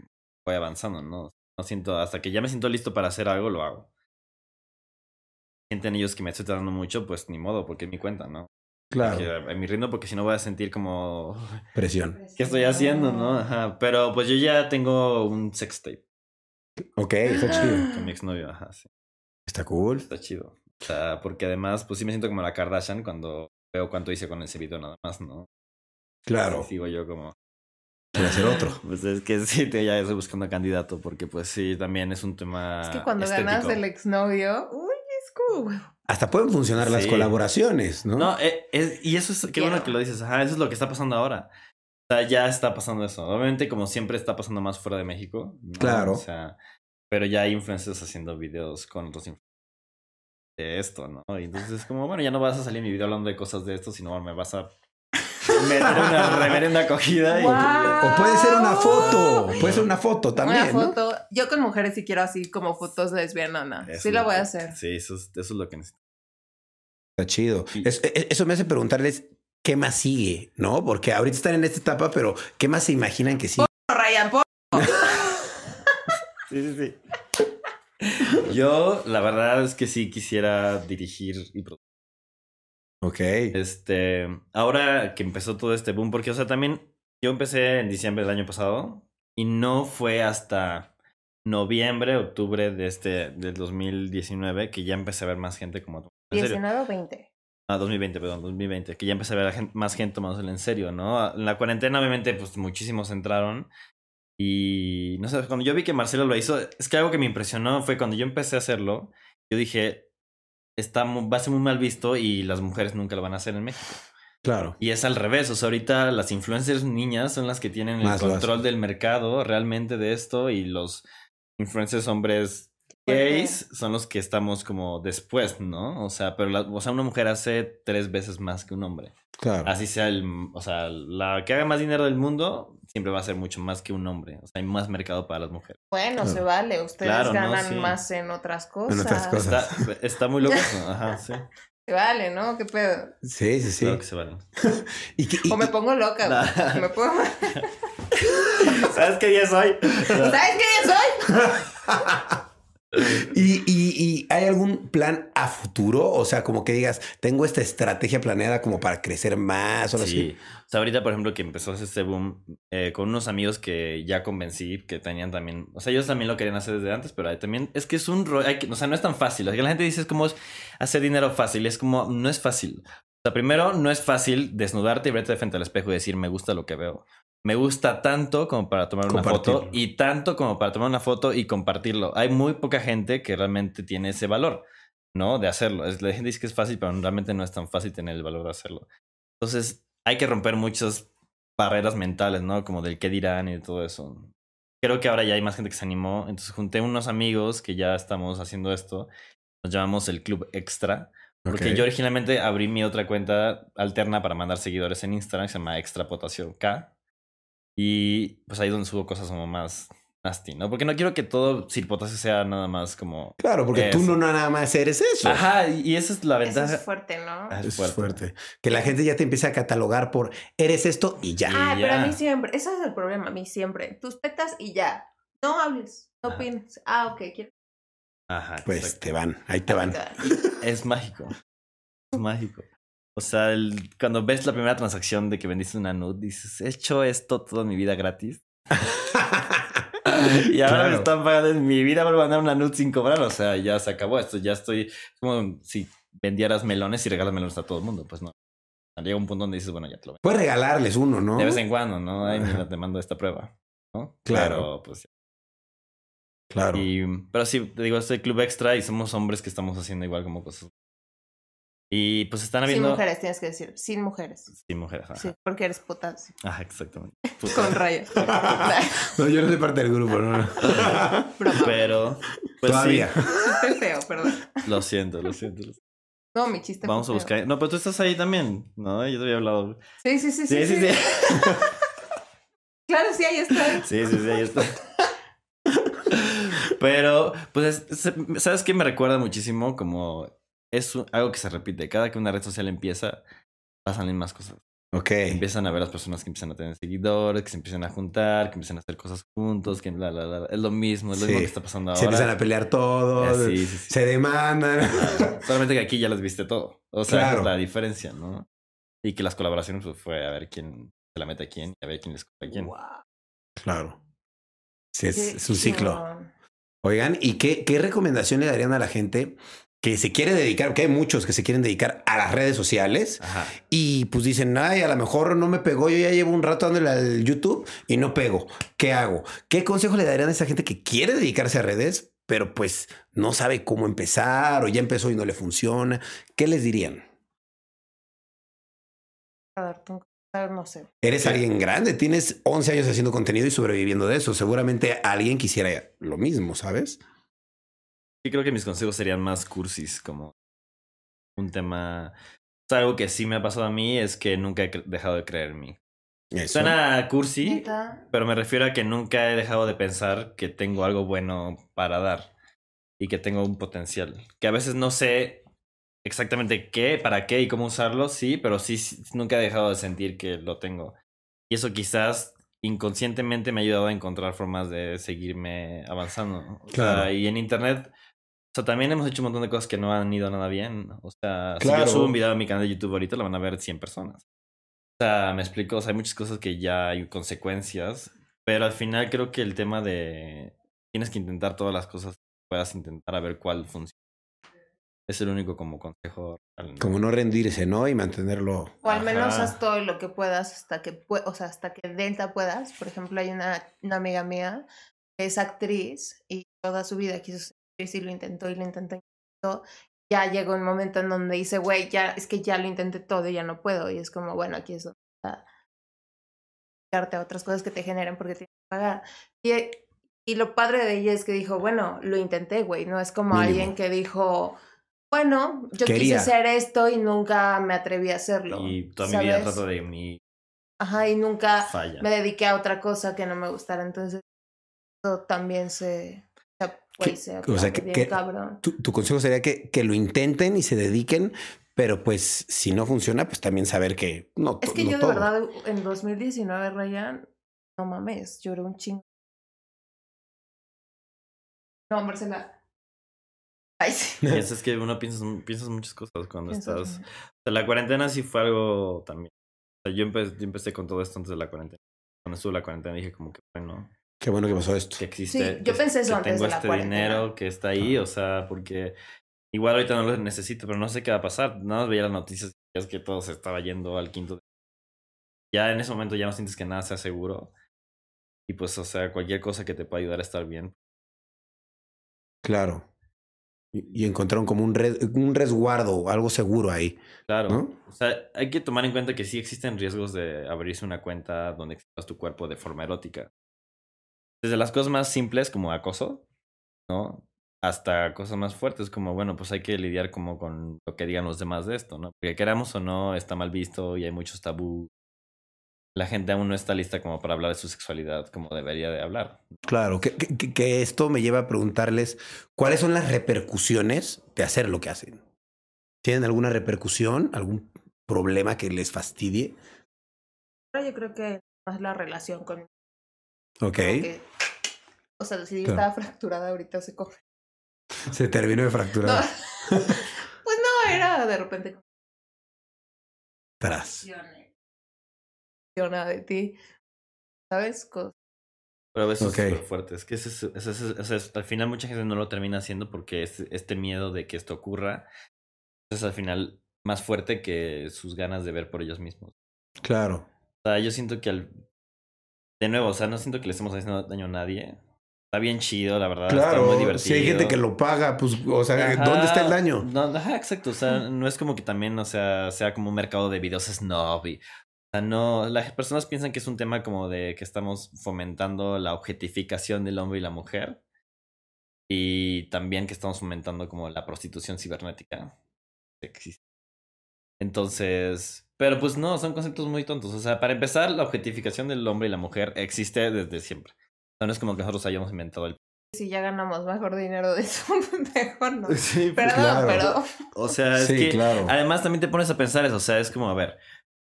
voy avanzando, ¿no? No siento. Hasta que ya me siento listo para hacer algo, lo hago sienten ellos que me estoy tardando mucho, pues ni modo, porque es mi cuenta, ¿no? Claro. en mi ritmo, porque si no voy a sentir como... [LAUGHS] Presión. ¿Qué estoy haciendo, no? Ajá. Pero pues yo ya tengo un sex tape. Ok, está chido. Con mi exnovio, ajá, sí. Está cool. Está chido. O sea, porque además, pues sí me siento como la Kardashian cuando veo cuánto hice con ese video nada más, ¿no? Claro. sigo yo como... Quiero hacer otro. [LAUGHS] Pues es que sí, te, ya estoy buscando candidato porque pues sí, también es un tema Es que cuando ganas el exnovio... Hasta pueden funcionar las colaboraciones, ¿no? No, eh, y eso es, qué bueno que lo dices, ajá, eso es lo que está pasando ahora. O sea, ya está pasando eso. Obviamente, como siempre, está pasando más fuera de México. Claro. O sea, pero ya hay influencers haciendo videos con otros influencers de esto, ¿no? Y entonces es como, bueno, ya no vas a salir en mi video hablando de cosas de esto, sino me vas a meter una [LAUGHS] reverenda acogida. Y... O puede ser una foto. Puede ser una foto también. Una foto. Yo con mujeres sí quiero así como fotos lesbianas. Sí lo voy a hacer. Sí, eso es, eso es lo que necesito. Está chido. E, e, eso, me hace preguntarles qué más sigue, ¿no? Porque ahorita están en esta etapa, pero ¿qué más se imaginan que sigue? Ryan, sí, sí, sí. Yo, la verdad es que sí quisiera dirigir y producir Ok. Este, ahora que empezó todo este boom, porque, o sea, también yo empecé en diciembre del año pasado y no fue hasta noviembre, octubre de este, del 2019, que ya empecé a ver más gente como... ¿19 o 20? Ah, 2020, perdón, 2020, que ya empecé a ver a más gente tomándoselo en serio, ¿no? En la cuarentena, obviamente, pues muchísimos entraron. Y no sé, cuando yo vi que Marcelo lo hizo, es que algo que me impresionó fue cuando yo empecé a hacerlo, yo dije, está, va a ser muy mal visto y las mujeres nunca lo van a hacer en México. Claro. Y es al revés, o sea, ahorita las influencers niñas son las que tienen el control del mercado realmente de esto y los influencers hombres gays son los que estamos como después, ¿no? O sea, pero la, o sea, una mujer hace tres veces más que un hombre. Claro. Así sea el, o sea, la que haga más dinero del mundo siempre va a ser mucho más que un hombre. O sea, hay más mercado para las mujeres. Bueno, se vale. Ustedes ganan más en otras cosas. En otras cosas. Está, muy loco. Ajá, [LAUGHS] sí. Se vale, ¿no? ¿Qué pedo? Sí, sí, sí. Claro que se vale. [LAUGHS] o me pongo loca, Me pongo... [LAUGHS] ¿Sabes qué día soy? ¿Sabes qué día soy? [LAUGHS] ¿Y, y, hay algún plan a futuro? O sea, como que digas, tengo esta estrategia planeada como para crecer más o sí. así. O sea, ahorita, por ejemplo, que empezó este boom eh, con unos amigos que ya convencí que tenían también. O sea, ellos también lo querían hacer desde antes, pero también es que es un rollo. O sea, no es tan fácil. O sea, la gente dice es como hacer dinero fácil. Es como, no es fácil. O sea, primero, no es fácil desnudarte y verte de frente al espejo y decir, me gusta lo que veo me gusta tanto como para tomar una foto y tanto como para tomar una foto y compartirlo. Hay muy poca gente que realmente tiene ese valor, ¿no? De hacerlo. La gente dice que es fácil, pero realmente no es tan fácil tener el valor de hacerlo. Entonces, hay que romper muchas barreras mentales, ¿no? Como del qué dirán y todo eso. Creo que ahora ya hay más gente que se animó. Entonces, junté unos amigos que ya estamos haciendo esto. Nos llamamos el Club Extra. Porque yo originalmente abrí mi otra cuenta alterna para mandar seguidores en Instagram, se llama Extra Potasio K. Y pues ahí es donde subo cosas como más nasty, ¿no? Porque no quiero que todo Potasio sea nada más como. Claro, porque tú no nada más eres eso. Ajá, y esa es la ventaja. Eso es fuerte, ¿no? Ah, es, fuerte. Que la gente ya te empieza a catalogar por eres esto y ya. Ah, pero a mí siempre, ese es el problema, a mí siempre. Tus tetas y ya. No hables, no opines. Ah, ok, quiero. Ajá. Pues te van, ahí te van. Es mágico. Es mágico. O sea, cuando ves la primera transacción de que vendiste una nude, dices, he hecho esto toda mi vida gratis. [LAUGHS] y ahora me están pagando en mi vida por mandar una nude sin cobrar. O sea, ya se acabó esto. Ya estoy como si vendieras melones y regalas melones a todo el mundo. Pues no. Llega un punto donde dices, bueno, ya te lo Puedes regalarles uno, ¿no? De vez en cuando, ¿no? Ay, mira, te mando esta prueba. ¿no? Claro. pues. Claro. pero sí, te digo, este club extra y somos hombres que estamos haciendo igual como cosas y pues están habiendo. Sin mujeres, tienes que decir. Sin mujeres. Sin mujeres. Sí, porque eres potasio. Ajá, exactamente. [LAUGHS] Con rayos. [LAUGHS] no, yo no soy parte del grupo, no. [LAUGHS] Pero. Pues Todavía. Sí. feo, perdón. Lo siento, lo siento. No, mi chiste. Vamos a buscar. No, pero tú estás ahí también, ¿no? Yo te había hablado. Sí, sí, sí. Sí, sí, sí. claro, sí, ahí está. Sí, sí, sí, ahí está. Pero, pues, ¿sabes qué me recuerda muchísimo? Como es algo que se repite. Cada que una red social empieza, pasan más cosas. Ok. Empiezan a ver las personas que empiezan a tener seguidores, que se empiezan a juntar, que empiezan a hacer cosas juntos, que bla, bla, bla. Es lo mismo, es lo mismo que está pasando ahora. Se empiezan a pelear todos, se demandan. [LAUGHS] Solamente que aquí ya les viste todo. O sea, es la diferencia, ¿no? Y que las colaboraciones pues, fue a ver quién se la mete a quién y a ver quién les a quién. Claro. Sí, es, un ciclo. Oigan, ¿y qué, qué recomendación le darían a la gente que se quiere dedicar, que hay muchos que se quieren dedicar a las redes sociales y pues dicen, ay, a lo mejor no me pegó, yo ya llevo un rato dándole al YouTube y no pego. ¿Qué hago? ¿Qué consejo le darían a esa gente que quiere dedicarse a redes, pero pues no sabe cómo empezar o ya empezó y no le funciona? ¿Qué les dirían? A ver, no sé. Eres alguien grande, tienes 11 años haciendo contenido y sobreviviendo de eso. Seguramente alguien quisiera lo mismo, ¿sabes? Yo creo que mis consejos serían más cursis, como un tema. algo que sí me ha pasado a mí es que nunca he dejado de creer en mí. Suena cursi, pero me refiero a que nunca he dejado de pensar que tengo algo bueno para dar y que tengo un potencial. Que a veces no sé exactamente qué, para qué y cómo usarlo, sí, pero sí, nunca he dejado de sentir que lo tengo. Y eso quizás inconscientemente me ha ayudado a encontrar formas de seguirme avanzando. Claro. y en internet o sea, también hemos hecho un montón de cosas que no han ido nada bien. O sea, si yo subo un video a mi canal de YouTube ahorita, lo van a ver 100 personas. O sea, me explico, o sea, hay muchas cosas que ya hay consecuencias, pero al final creo que el tema de tienes que intentar todas las cosas que puedas intentar a ver cuál funciona. Es el único como consejo. Como no rendirse, ¿no? Y mantenerlo. O al menos haz todo lo que puedas hasta que, o sea, hasta que Delta puedas. Por ejemplo, hay una, una amiga mía que es actriz y toda su vida quiso y lo intentó y lo intentó. Y lo intentó. Ya llegó un momento en donde dice, güey, ya, es que ya lo intenté todo y ya no puedo. Y es como, bueno, aquí es donde a otras cosas que te generen porque tienes que pagar. Y, y lo padre de ella es que dijo, bueno, lo intenté, güey. No es como alguien que dijo, bueno, yo quise hacer esto y nunca me atreví a hacerlo. Y toda mi vida trato de mi. Ajá, y nunca me dediqué a otra cosa que no me gustara. Entonces, eso también se. O sea, que, Tu, tu, consejo sería que, que lo intenten y se dediquen, pero pues si no funciona, pues también saber que no Es que yo de verdad en 2019, Ryan, no mames, lloré un chingo. No, Marcela, [LAUGHS] es que uno piensa, piensas muchas cosas cuando estás. la cuarentena sí fue algo también. yo, empecé, con todo esto antes de la cuarentena. Cuando estuvo la cuarentena dije como que bueno. Qué bueno que pasó esto. Que existe. Sí, yo pensé eso antes tengo este dinero que está ahí, o sea, porque igual ahorita no lo necesito, pero no sé qué va a pasar. Nada más veía las noticias y es que todo se estaba yendo al quinto. Ya en ese momento ya no sientes que nada sea seguro. Y pues, o sea, cualquier cosa que te pueda ayudar a estar bien. Claro. Y, encontraron como un, un resguardo, algo seguro ahí. Claro. O sea, hay que tomar en cuenta que sí existen riesgos de abrirse una cuenta donde exhibas tu cuerpo de forma erótica. Desde las cosas más simples como acoso, ¿no? Hasta cosas más fuertes como, bueno, pues hay que lidiar como con lo que digan los demás de esto, ¿no? Porque queramos o no, está mal visto y hay muchos tabú la gente aún no está lista como para hablar de su sexualidad como debería de hablar. Claro, que, que, esto me lleva a preguntarles cuáles son las repercusiones de hacer lo que hacen. ¿Tienen alguna repercusión, algún problema que les fastidie? Yo creo que más la relación con... Ok. O sea, si yo estaba fracturada ahorita se coge. Se terminó de fracturar. [LAUGHS] pues no, era de repente... Tras nada de ti, ¿sabes? Pero a veces es súper fuerte. Es que es, al final mucha gente no lo termina haciendo porque es este miedo de que esto ocurra es al final más fuerte que sus ganas de ver por ellos mismos. Claro. O sea, yo siento que al... De nuevo, o sea, no siento que le estemos haciendo daño a nadie. Está bien chido, la verdad. Claro, está muy divertido. Si hay gente que lo paga, pues, o sea, ¿dónde está el daño? No, ajá, exacto. O sea, no es como que también, o sea, sea como un mercado de videos snob y sea, no, las personas piensan que es un tema como de que estamos fomentando la objetificación del hombre y la mujer. Y también que estamos fomentando como la prostitución cibernética. Existe. Entonces, pero pues no, son conceptos muy tontos. O sea, para empezar, la objetificación del hombre y la mujer existe desde siempre. No es como que nosotros hayamos inventado el si ya ganamos mejor dinero de eso, [LAUGHS] mejor no. Sí, pues Perdón, pero. O sea, es que claro. además también te pones a pensar eso. O sea, es como, a ver,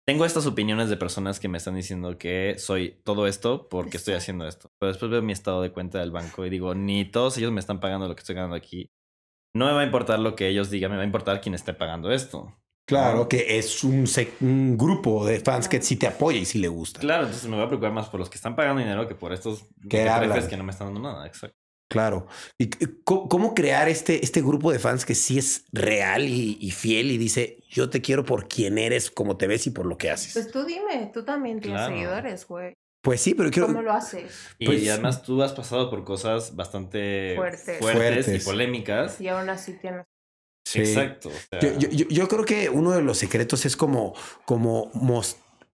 tengo estas opiniones de personas que me están diciendo que soy todo esto porque estoy haciendo esto. Pero después veo mi estado de cuenta del banco y digo, ni todos ellos me están pagando lo que estoy ganando aquí. No me va a importar lo que ellos digan, me va a importar quién esté pagando esto. Claro, que es un, un, grupo de fans que sí te apoya y sí le gusta. Claro, entonces me voy a preocupar más por los que están pagando dinero que por estos que, que no me están dando nada. Exacto. Claro. ¿Y cómo crear este, este grupo de fans que sí es real y, fiel y dice, yo te quiero por quien eres, como te ves y por lo que haces? Pues tú dime, tú también tienes seguidores, güey. Pues sí, pero quiero... ¿Cómo lo haces? Y, pues además tú has pasado por cosas bastante fuertes, y polémicas. Y aún así tienes... Exacto. yo, creo que uno de los secretos es como, como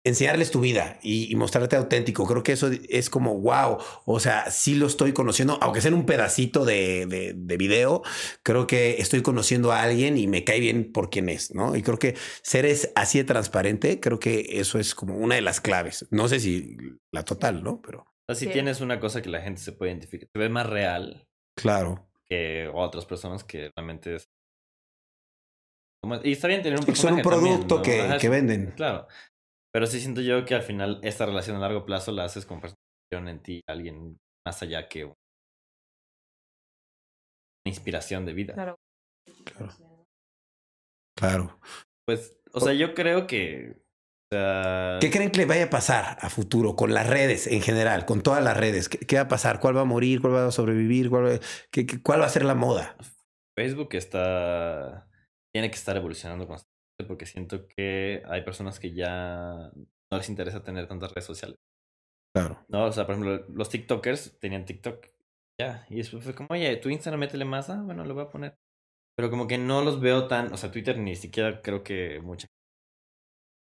enseñarles tu vida y, mostrarte auténtico. Creo que eso es como wow. O sea, sí lo estoy conociendo, aunque sea en un pedacito de, de, video. Creo que estoy conociendo a alguien y me cae bien por quien es, ¿no? Y creo que ser así de transparente, creo que eso es como una de las claves. No sé si la total, ¿no? Pero. si tienes una cosa que la gente se puede identificar, se ve más real. Claro. Que otras personas que realmente es. Y está bien tener un, Son un producto que, que venden. Claro. Pero sí siento yo que al final esta relación a largo plazo la haces con persona en ti, alguien más allá que una inspiración de vida. Claro. Claro. Pues, o sea, yo creo que ¿Qué creen que le vaya a pasar a futuro con las redes en general, con todas las redes? ¿Qué, va a pasar? ¿Cuál va a morir? ¿Cuál va a sobrevivir? ¿Cuál va, qué, cuál va a ser la moda? Facebook está. Tiene que estar evolucionando constantemente porque siento que hay personas que ya no les interesa tener tantas redes sociales. Claro. No, o sea, por ejemplo, los TikTokers tenían TikTok. Ya. Y después fue como, oye, tu Instagram métele más. Ah, bueno, lo voy a poner. Pero como que no los veo tan. O sea, Twitter ni siquiera creo que mucha.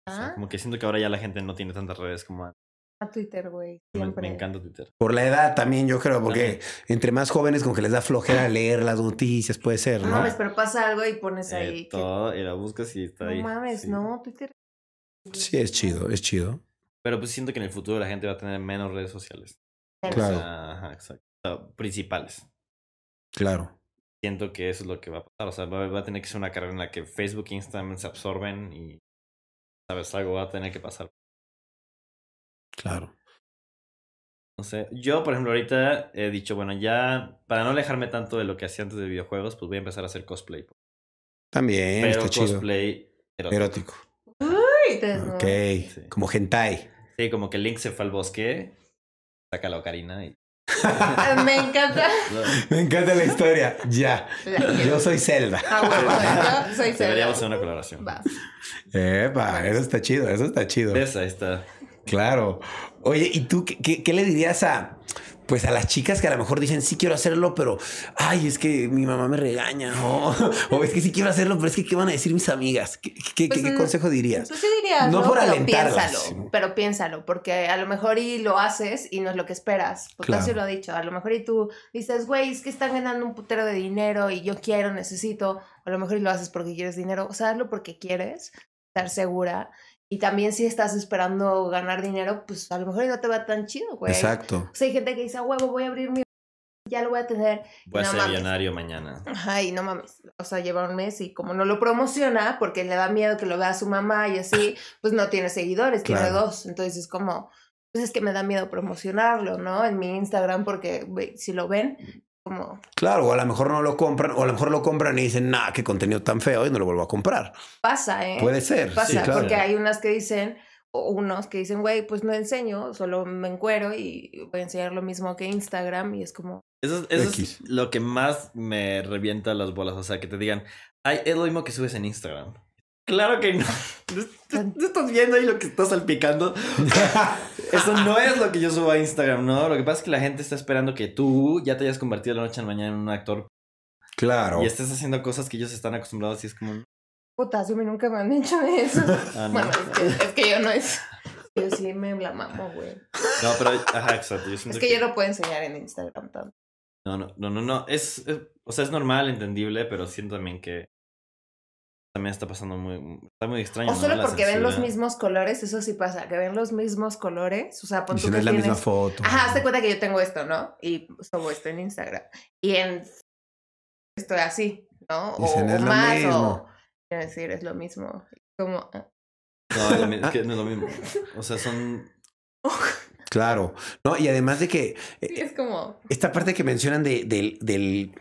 O sea, ah. como que siento que ahora ya la gente no tiene tantas redes como antes. A Twitter, güey. Me, encanta Twitter. Por la edad también, yo creo, porque entre más jóvenes, como que les da flojera [LAUGHS] leer las noticias, puede ser, ¿no? No mames, pero pasa algo y pones ahí. Eh, todo, y la buscas y está ahí. No mames, no, Twitter. Sí, es chido, es chido. Pero pues siento que en el futuro la gente va a tener menos redes sociales. Claro. ajá, exacto. principales. Claro. Siento que eso es lo que va a pasar. O sea, va, a tener que ser una carrera en la que Facebook e Instagram se absorben y, ¿sabes? Algo va a tener que pasar. Claro. No sé. Yo, por ejemplo, ahorita he dicho, bueno, ya para no alejarme tanto de lo que hacía antes de videojuegos, pues voy a empezar a hacer cosplay. También. Pero cosplay erótico. erótico. Ok. Como hentai. Sí, como que Link se fue al bosque, saca la ocarina y. [LAUGHS] Me encanta. [LAUGHS] Me encanta la historia. Ya. Yo soy Zelda. Ah, bueno, yo [LAUGHS] soy Zelda. Deberíamos hacer una colaboración. Va. Epa, eso está chido, eso está chido. Esa, ahí está. Claro. Oye, ¿y tú qué, qué le dirías a, pues a las chicas que a lo mejor dicen sí quiero hacerlo, pero ay, es que mi mamá me regaña, [LAUGHS] o es que sí quiero hacerlo, pero es que qué van a decir mis amigas. ¿Qué, qué, pues, consejo dirías? Pues yo diría, no, por pero piénsalo, pero piénsalo, porque a lo mejor y lo haces y no es lo que esperas. Porque claro. así lo ha dicho. A lo mejor y tú dices, güey, es que están ganando un putero de dinero y yo quiero, necesito. A lo mejor y lo haces porque quieres dinero. O sea, hazlo porque quieres estar segura y también si estás esperando ganar dinero, pues a lo mejor no te va tan chido, güey. Exacto. O sea, hay gente que dice, huevo, voy a abrir mi... [LAUGHS] Ya lo voy a tener. Voy a ser millonario mañana. Ajá, y no mames. O sea, lleva un mes y como no lo promociona porque le da miedo que lo vea su mamá y así, [LAUGHS] pues no tiene seguidores, tiene dos. Entonces es como, pues es que me da miedo promocionarlo, ¿no? En mi Instagram porque si lo ven, Claro, o a lo mejor no lo compran, o a lo mejor lo compran y dicen, nah, qué contenido tan feo y no lo vuelvo a comprar. Pasa, ¿eh? Puede ser. Pasa, porque hay unas que dicen, o unos que dicen, güey, pues no enseño, solo me encuero y voy a enseñar lo mismo que Instagram y es como... Eso, es lo que más me revienta las bolas, o sea, que te digan, ay, es lo mismo que subes en Instagram. Claro que no. [LAUGHS] ¿Tú estás viendo ahí lo que estás salpicando? [LAUGHS] Eso no es lo que yo subo a Instagram, ¿no? Lo que pasa es que la gente está esperando que tú ya te hayas convertido la noche a la mañana en un actor. Claro. Y estés haciendo cosas que ellos están acostumbrados y es como... Putas, a mí nunca me han dicho eso. Ah, bueno, es que, yo no es... Yo sí me la mamo, güey. No, pero... Ajá, exacto. es que, yo no puedo enseñar en Instagram tanto. No, no, no, no, no. es, o sea, es normal, entendible, pero siento también que también está pasando muy, está muy extraño. O solo porque ven los mismos colores, eso sí pasa, que ven los mismos colores, o sea, pon tú que la misma foto. Ajá, hazte cuenta que yo tengo esto, ¿no? Y subo esto en Instagram. Y en estoy así, ¿no? O, o más, o quiero decir, es lo mismo. Como ah. No, es que no es lo mismo. O sea, son [LAUGHS] Claro, no, y además de que sí, es como esta parte que mencionan de, del, del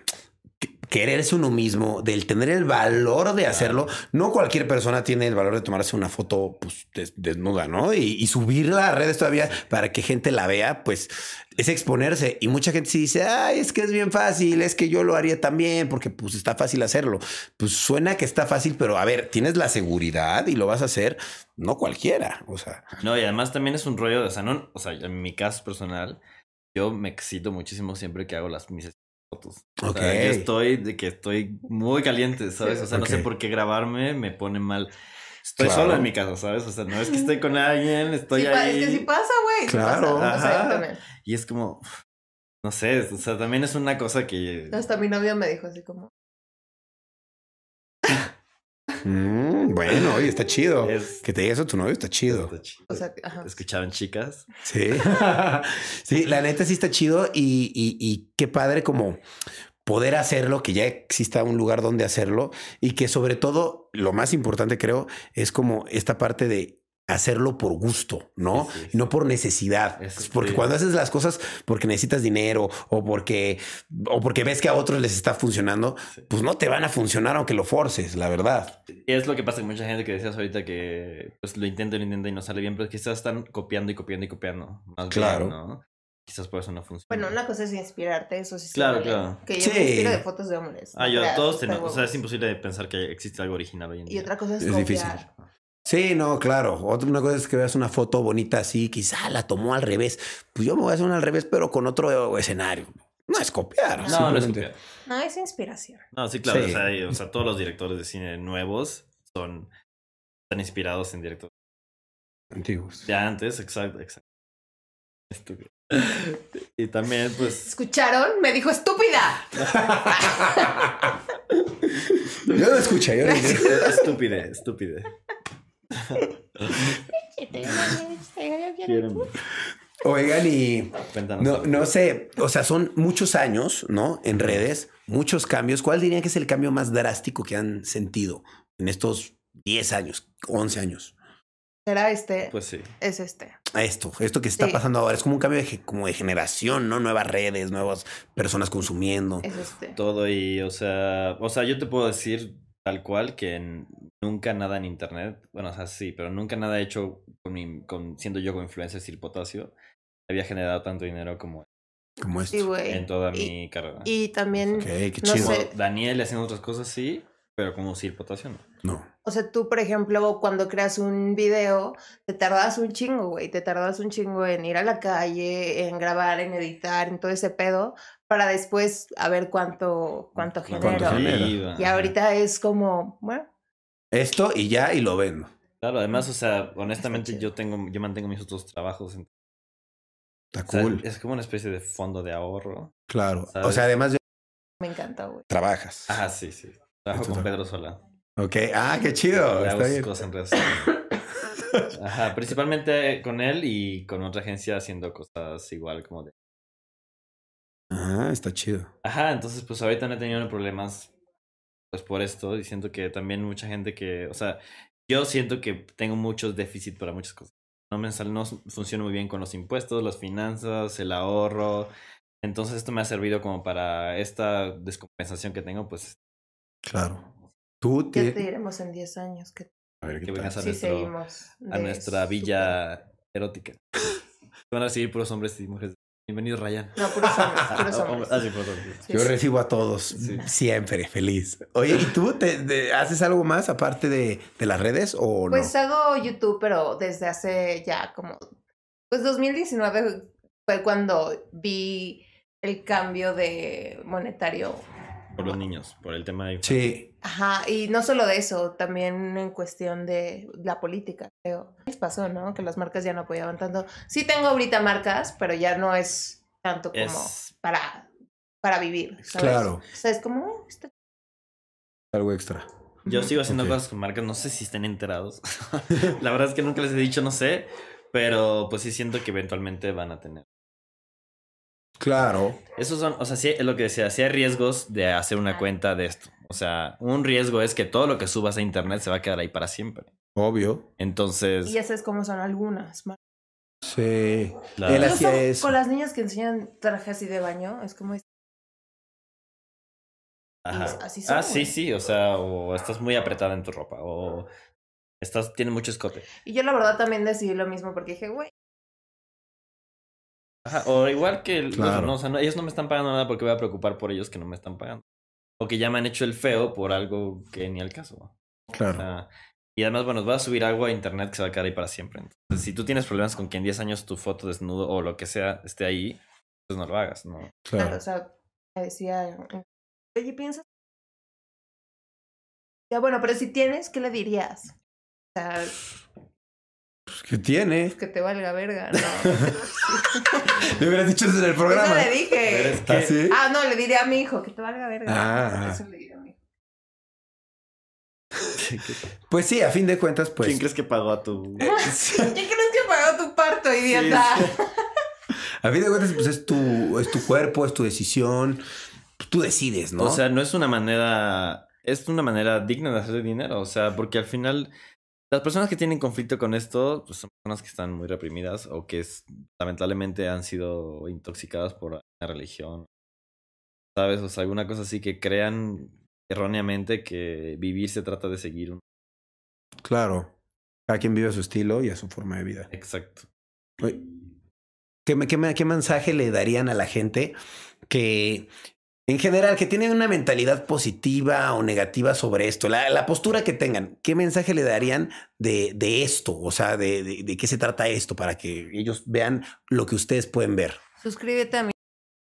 quererse uno mismo, del tener el valor de hacerlo. No cualquier persona tiene el valor de tomarse una foto pues, desnuda, ¿no? Y, subirla a redes todavía para que gente la vea, pues es exponerse. Y mucha gente sí dice, ay, es que es bien fácil, es que yo lo haría también porque pues está fácil hacerlo. Pues suena que está fácil, pero a ver, tienes la seguridad y lo vas a hacer, no cualquiera, o sea. No, y además también es un rollo, o sea, no, o sea, en mi caso personal, yo me excito muchísimo siempre que hago las mis fotos. yo estoy de que estoy muy caliente, ¿sabes? O sea, no sé por qué grabarme me pone mal. Estoy solo en mi casa, ¿sabes? O sea, no es que estoy con alguien, estoy ahí. Es que sí pasa, güey. Claro. y es como, no sé, o sea, también es una cosa que... Hasta mi novio me dijo así como... Mm, bueno, oye, está chido. [LAUGHS] que te diga eso tu novio está chido. O sea, ¿Escuchaban chicas? Sí. sí, la neta sí está chido y, y, qué padre como poder hacerlo, que ya exista un lugar donde hacerlo y que sobre todo lo más importante creo es como esta parte de hacerlo por gusto, ¿no? Y no por necesidad. porque cuando haces las cosas porque necesitas dinero o porque, o porque ves que a otros les está funcionando, pues no te van a funcionar aunque lo forces, la verdad. Y es lo que pasa con mucha gente que decías ahorita que pues lo intenta, lo intenta y no sale bien, pero quizás están copiando y copiando y copiando. Más claro. ¿no? Quizás por eso no funciona. Bueno, una cosa es inspirarte, eso sí. Claro, claro. Que yo me inspiro de fotos de hombres. Ah, yo, todos tenemos. O sea, es imposible pensar que existe algo original hoy en día. Y otra cosa es, es Difícil. Sí, no, claro. Otra una cosa es que veas una foto bonita así, quizá la tomó al revés. Pues yo me voy a hacer una al revés, pero con otro escenario. No es copiar. No, no es copiar. No, es inspiración. No, sí, claro. O, sea, todos los directores de cine nuevos son están inspirados en directores antiguos. Ya antes, exacto, exacto. Estúpido. Y también, pues. ¿Escucharon? Me dijo estúpida. [LAUGHS] yo lo escuché, yo lo [LAUGHS] Estúpide, estúpide. Oigan, y no, no sé, o sea, son muchos años, ¿no? En redes, muchos cambios. ¿Cuál dirían que es el cambio más drástico que han sentido en estos 10 años, 11 años? ¿Será este? Pues sí. Es este. Esto, esto que está pasando ahora es como un cambio de, como de generación, ¿no? Nuevas redes, nuevas personas consumiendo. Es este. Todo y, o sea, o sea, yo te puedo decir tal cual que nunca nada en internet, bueno, o sea, sí, pero nunca nada hecho con, con siendo yo como influencer Sir Potasio había generado tanto dinero como como esto. en toda mi carrera. Y también qué chido. Daniel haciendo otras cosas sí, pero como Sir Potasio no. No. O sea, tú, por ejemplo, cuando creas un video, te tardas un chingo, güey. Te tardas un chingo en ir a la calle, en grabar, en editar, en todo ese pedo, para después a ver cuánto, cuánto genero. Y ahorita es como, bueno. Esto y ya, y lo vendo. Claro, además, o sea, honestamente yo tengo, yo mantengo mis otros trabajos. Está cool. es como una especie de fondo de ahorro. Claro. O sea, además de... Me encanta, güey. Trabajas. Ajá, sí, sí. Trabajo con Pedro Sola. Ok, ah, qué chido. Está bien. Cosas en [LAUGHS] Ajá, principalmente con él y con otra agencia haciendo cosas igual como de Ah, está chido. Ajá, entonces pues ahorita no he tenido problemas pues por esto y siento que también mucha gente que, o sea, yo siento que tengo muchos déficits para muchas cosas. No me no funciona muy bien con los impuestos, las finanzas, el ahorro. Entonces esto me ha servido como para esta descompensación que tengo, pues. Claro. Tú te... te diremos en 10 años que, a ver, que vengas a, a nuestra villa erótica. Van a recibir puros hombres y mujeres Bienvenido, Ryan. No, puros hombres, puros [LAUGHS] hombres. Ah, Yo recibo a todos siempre, feliz. Oye, ¿y tú te, haces algo más aparte de, de las redes o no? Pues hago YouTube, pero desde hace ya como... Pues 2019 fue cuando vi el cambio de monetario por los niños, por el tema de... Sí. Ajá, y no solo de eso, también en cuestión de la política, creo. Les pasó, ¿no? Que las marcas ya no apoyaban tanto. Sí tengo ahorita marcas, pero ya no es tanto como para, para vivir, ¿sabes? Claro. O sea, es como... Algo extra. Yo sigo haciendo cosas con marcas, no sé si estén enterados. [LAUGHS] la verdad es que nunca les he dicho, no sé, pero pues sí siento que eventualmente van a tener. Claro. Esos son, o sea, sí, es lo que decía, sí hay riesgos de hacer una cuenta de esto. O sea, un riesgo es que todo lo que subas a internet se va a quedar ahí para siempre. Obvio. Entonces. Y esas es como son algunas. Sí. Él hacía eso. Con las niñas que enseñan trajes así de baño, es como. Ajá. Así son, ah, sí, sí. O sea, o estás muy apretada en tu ropa. O estás, tiene mucho escote. Y yo la verdad también decidí lo mismo porque dije, güey, o igual que no, o sea, ellos no me están pagando nada porque voy a preocupar por ellos que no me están pagando. O que ya me han hecho el feo por algo que ni al caso. Claro. y además, bueno, voy a subir algo a internet que se va a quedar ahí para siempre. Entonces, si tú tienes problemas con que en 10 años tu foto desnudo o lo que sea esté ahí, pues no lo hagas, ¿no? Claro. o sea, me decía, oye, ¿piensas? Ya, bueno, pero si tienes, ¿qué le dirías? O sea, pues, ¿Qué tiene? Pues que te valga verga, ¿no? [LAUGHS] le hubieras dicho eso en el programa. Eso le dije. ¿Ah, ah, no, le diré a mi hijo que te valga verga. Ah. Eso le diré a mi hijo. [LAUGHS] Pues sí, a fin de cuentas, pues. ¿Quién crees que pagó a tu. [LAUGHS] ¿Quién crees que pagó tu parto, idiota? a fin de cuentas, pues es tu, es tu cuerpo, es tu decisión. Tú decides, ¿no? O sea, no es una manera. Es una manera digna de hacer dinero. O sea, porque al final Las personas que tienen conflicto con esto pues, son personas que están muy reprimidas o que lamentablemente han sido intoxicadas por la religión. ¿Sabes? O sea, alguna cosa así que crean erróneamente que vivir se trata de seguir un... Claro. Cada quien vive a su estilo y a su forma de vida. Exacto. ¿Qué, qué, qué mensaje le darían a la gente que en general, que tienen una mentalidad positiva o negativa sobre esto, la, postura que tengan, ¿qué mensaje le darían de, de esto? O sea, de, de, qué se trata esto para que ellos vean lo que ustedes pueden ver. Suscríbete a mi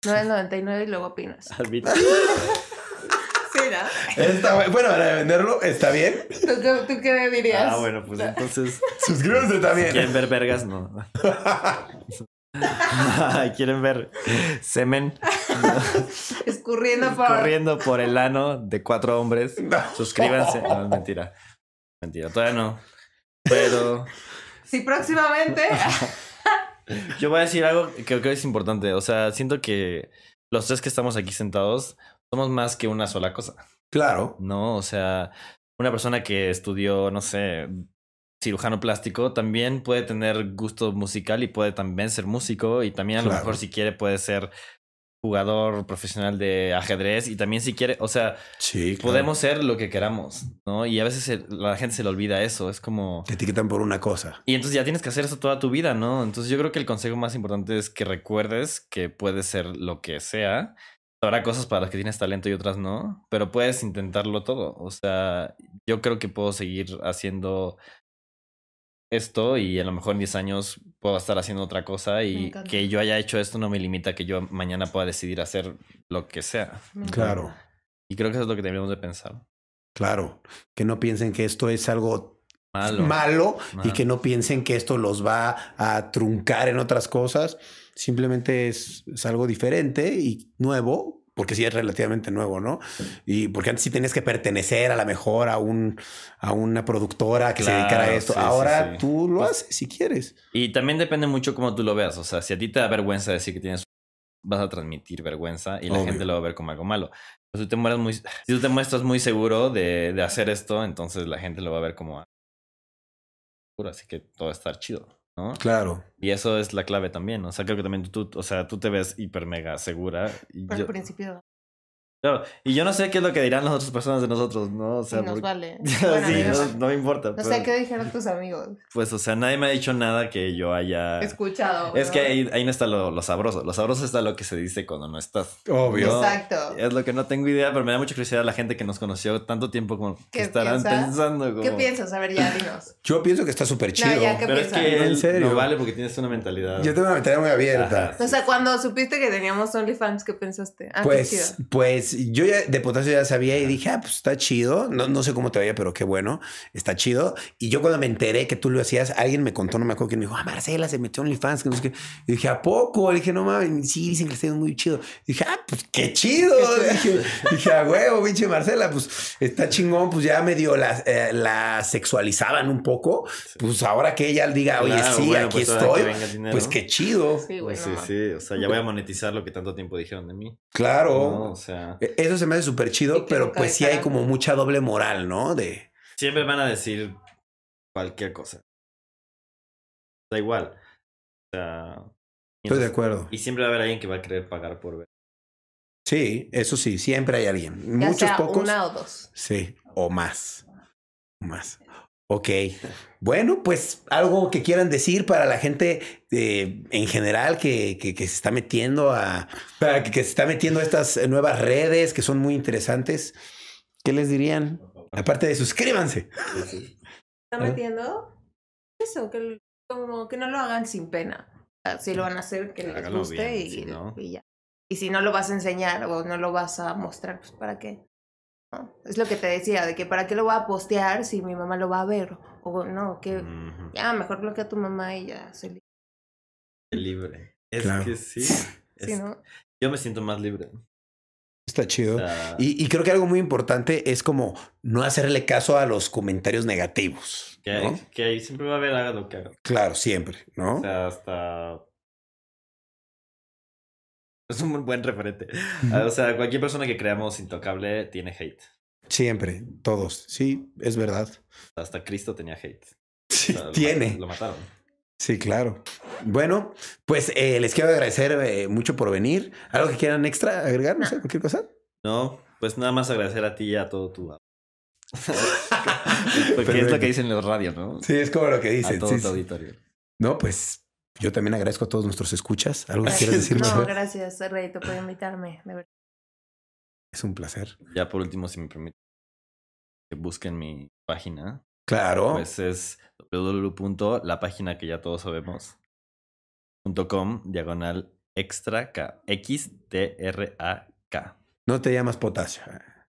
999 y luego opinas. [LAUGHS] sí, ¿no? Está, bueno, para venderlo, ¿está bien? ¿Tú, ¿Tú, qué dirías? Ah, bueno, pues entonces. [LAUGHS] Suscríbanse también. Si quieren ver vergas, no. [LAUGHS] [LAUGHS] ¿Quieren ver semen? [LAUGHS] Escurriendo por... Escurriendo por el ano de cuatro hombres. Suscríbanse. No, es mentira. Mentira, todavía no. Pero... [LAUGHS] Sí, próximamente. Yo voy a decir algo que creo que es importante. O sea, siento que los tres que estamos aquí sentados somos más que una sola cosa. Claro. No, o sea, una persona que estudió, no sé, cirujano plástico, también puede tener gusto musical y puede también ser músico y también a lo mejor si quiere puede ser jugador profesional de ajedrez y también si quiere, o sea, podemos ser lo que queramos, ¿no? Y a veces la gente se le olvida eso, es como... Te etiquetan por una cosa. Y entonces ya tienes que hacer eso toda tu vida, ¿no? Entonces yo creo que el consejo más importante es que recuerdes que puedes ser lo que sea. Habrá cosas para las que tienes talento y otras no, pero puedes intentarlo todo. O sea, yo creo que puedo seguir haciendo esto y a lo mejor en 10 años puedo estar haciendo otra cosa y que yo haya hecho esto no me limita a que yo mañana pueda decidir hacer lo que sea. Claro. Y creo que eso es lo que deberíamos de pensar. Claro, que no piensen que esto es algo malo, malo y que no piensen que esto los va a truncar en otras cosas. Simplemente es, es algo diferente y nuevo porque sí es relativamente nuevo, ¿no? Y porque antes sí tenías que pertenecer a la mejor a un a una productora que se dedicara a esto. Ahora tú lo pues haces si quieres. Y también depende mucho cómo tú lo veas. O sea, si a ti te da vergüenza decir que tienes vas a transmitir vergüenza y la gente lo va a ver como algo malo. si, tú te muy, si tú te muestras muy seguro de, de hacer esto, entonces la gente lo va a ver como Así que todo va a estar chido. ¿No? Claro. Y eso es la clave también. O sea, creo que también tú, o sea, tú te ves hiper mega segura. Y Por el principio. Claro, y yo no sé qué es lo que dirán las otras personas de nosotros, ¿no? O sea, nos vale. [LAUGHS] sí, no, me importa. No sé qué dijeron tus amigos. Pues, o sea, nadie me ha dicho nada que yo haya... Escuchado. Es que ahí, ahí, no está lo, lo, sabroso. Lo sabroso está lo que se dice cuando no estás. Obvio. Exacto. Es lo que no tengo idea, pero me da mucha curiosidad la gente que nos conoció tanto tiempo como que estarán pensando como... ¿Qué piensas? A ver, ya, dinos. [LAUGHS] Yo pienso que está súper chido. No, ya, ¿qué pero piensas? es que en serio. no vale porque tienes una mentalidad... Yo tengo una mentalidad muy abierta. O sea, cuando supiste que teníamos OnlyFans, ¿qué pensaste? Ah, pues, pues yo ya de ya sabía y dije, ah, pues está chido. No, no sé cómo te vaya, pero qué bueno. Está chido. Y yo cuando me enteré que tú lo hacías, alguien me contó, no me acuerdo quién me dijo, ah, Marcela se metió en OnlyFans. Que no sé qué. Y dije, ¿a poco? Le dije, no mames, sí, dicen que está muy chido. Y dije, ah, pues qué chido. dije, dije, a huevo, pinche Marcela, pues está chingón. Pues ya medio la, eh, la sexualizaban un poco. Pues ahora que ella diga, oye, sí, aquí pues estoy. Pues qué chido. Sí, güey. sí, sí. O sea, ya voy a monetizar lo que tanto tiempo dijeron de mí. Claro. o sea. E, eso se me hace súper chido, pero pues sí hay como mucha doble moral, ¿no? De... Siempre van a decir cualquier cosa. Da igual. O sea... Estoy de acuerdo. Y siempre va a haber alguien que va a querer pagar por ver. Sí, eso sí, siempre hay alguien. Muchos pocos. Una o dos. Sí, o más. O más. Ok. Bueno, pues algo que quieran decir para la gente eh, en general que, que, se está metiendo a. Para que, se está metiendo a estas nuevas redes que son muy interesantes. ¿Qué les dirían? Aparte de suscríbanse. ¿Está metiendo? Eso, que, como que no lo hagan sin pena. Si lo van a hacer, que les guste y, y ya. Y si no lo vas a enseñar o no lo vas a mostrar, pues ¿para qué? Es lo que te decía, de que para qué lo voy a postear si mi mamá lo va a ver. O no, que ya mejor bloquea a tu mamá y ya se libre. Libre. Es que sí. Yo me siento más libre. Está chido. y, y, creo que algo muy importante es como no hacerle caso a los comentarios negativos. Que, que ahí siempre va a haber haga lo que haga. Claro, siempre, ¿no? O sea, hasta es un buen referente. Ah, o sea, cualquier persona que creamos intocable tiene hate. Siempre, todos. Sí, es verdad. Hasta Cristo tenía hate. Sí, tiene. Lo mataron. Sí, claro. Bueno, pues eh, les quiero agradecer eh, mucho por venir. ¿Algo que quieran extra agregar? No sé, cualquier cosa. No, pues nada más agradecer a ti y a todo tu. [LAUGHS] Porque es lo que dicen los radios, ¿no? Sí, es como lo que dicen. A todo tu auditorio. No, pues yo también agradezco a todos nuestros escuchas. ¿Algo que quieras decir? No, gracias, Rey, por invitarme. Es un placer. Ya por último, si me permite, que busquen mi página. Claro. Pues es www. página que ya todos sabemos. .com diagonal extra K. X T R A K. No te llamas potasio.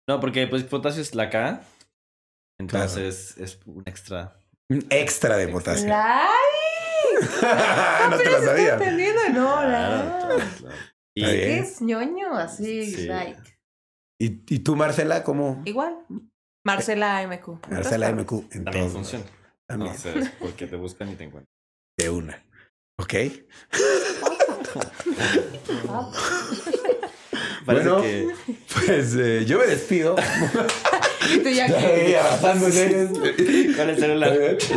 No, porque pues potasio es la K. Entonces es un extra. Un extra de potasio. No te lo sabía. No, claro, Y es ñoño, así, like. ¿Y, ¿Y tú, Marcela, cómo? Igual. Marcela MQ. Marcela MQ. En También funciona. También. No, sé, porque te buscan y te encuentran. De una. ¿Ok? [LAUGHS] bueno, que... pues eh, yo me despido. [LAUGHS] y tú ya que... abrazándose. [LAUGHS] Con el celular. Este...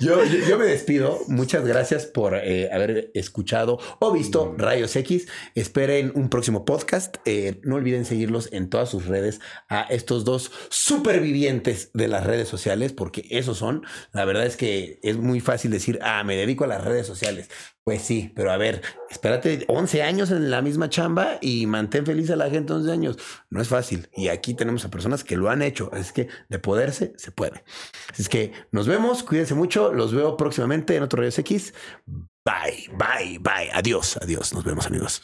Yo, yo, me despido. Muchas gracias por eh, haber escuchado o visto mm. Rayos X. Esperen un próximo podcast. Eh, no olviden seguirlos en todas sus redes a estos dos supervivientes de las redes sociales, porque esos son. La verdad es que es muy fácil decir, ah, me dedico a las redes sociales. Pues sí, pero a ver, espérate 11 años en la misma chamba y mantén feliz a la gente 11 años. No es fácil. Y aquí tenemos a personas que lo han hecho. Es que de poderse, se puede. Así es que nos vemos, cuídense mucho. Los veo próximamente en otro Rayos X. Bye, bye, bye. Adiós, adiós. Nos vemos, amigos.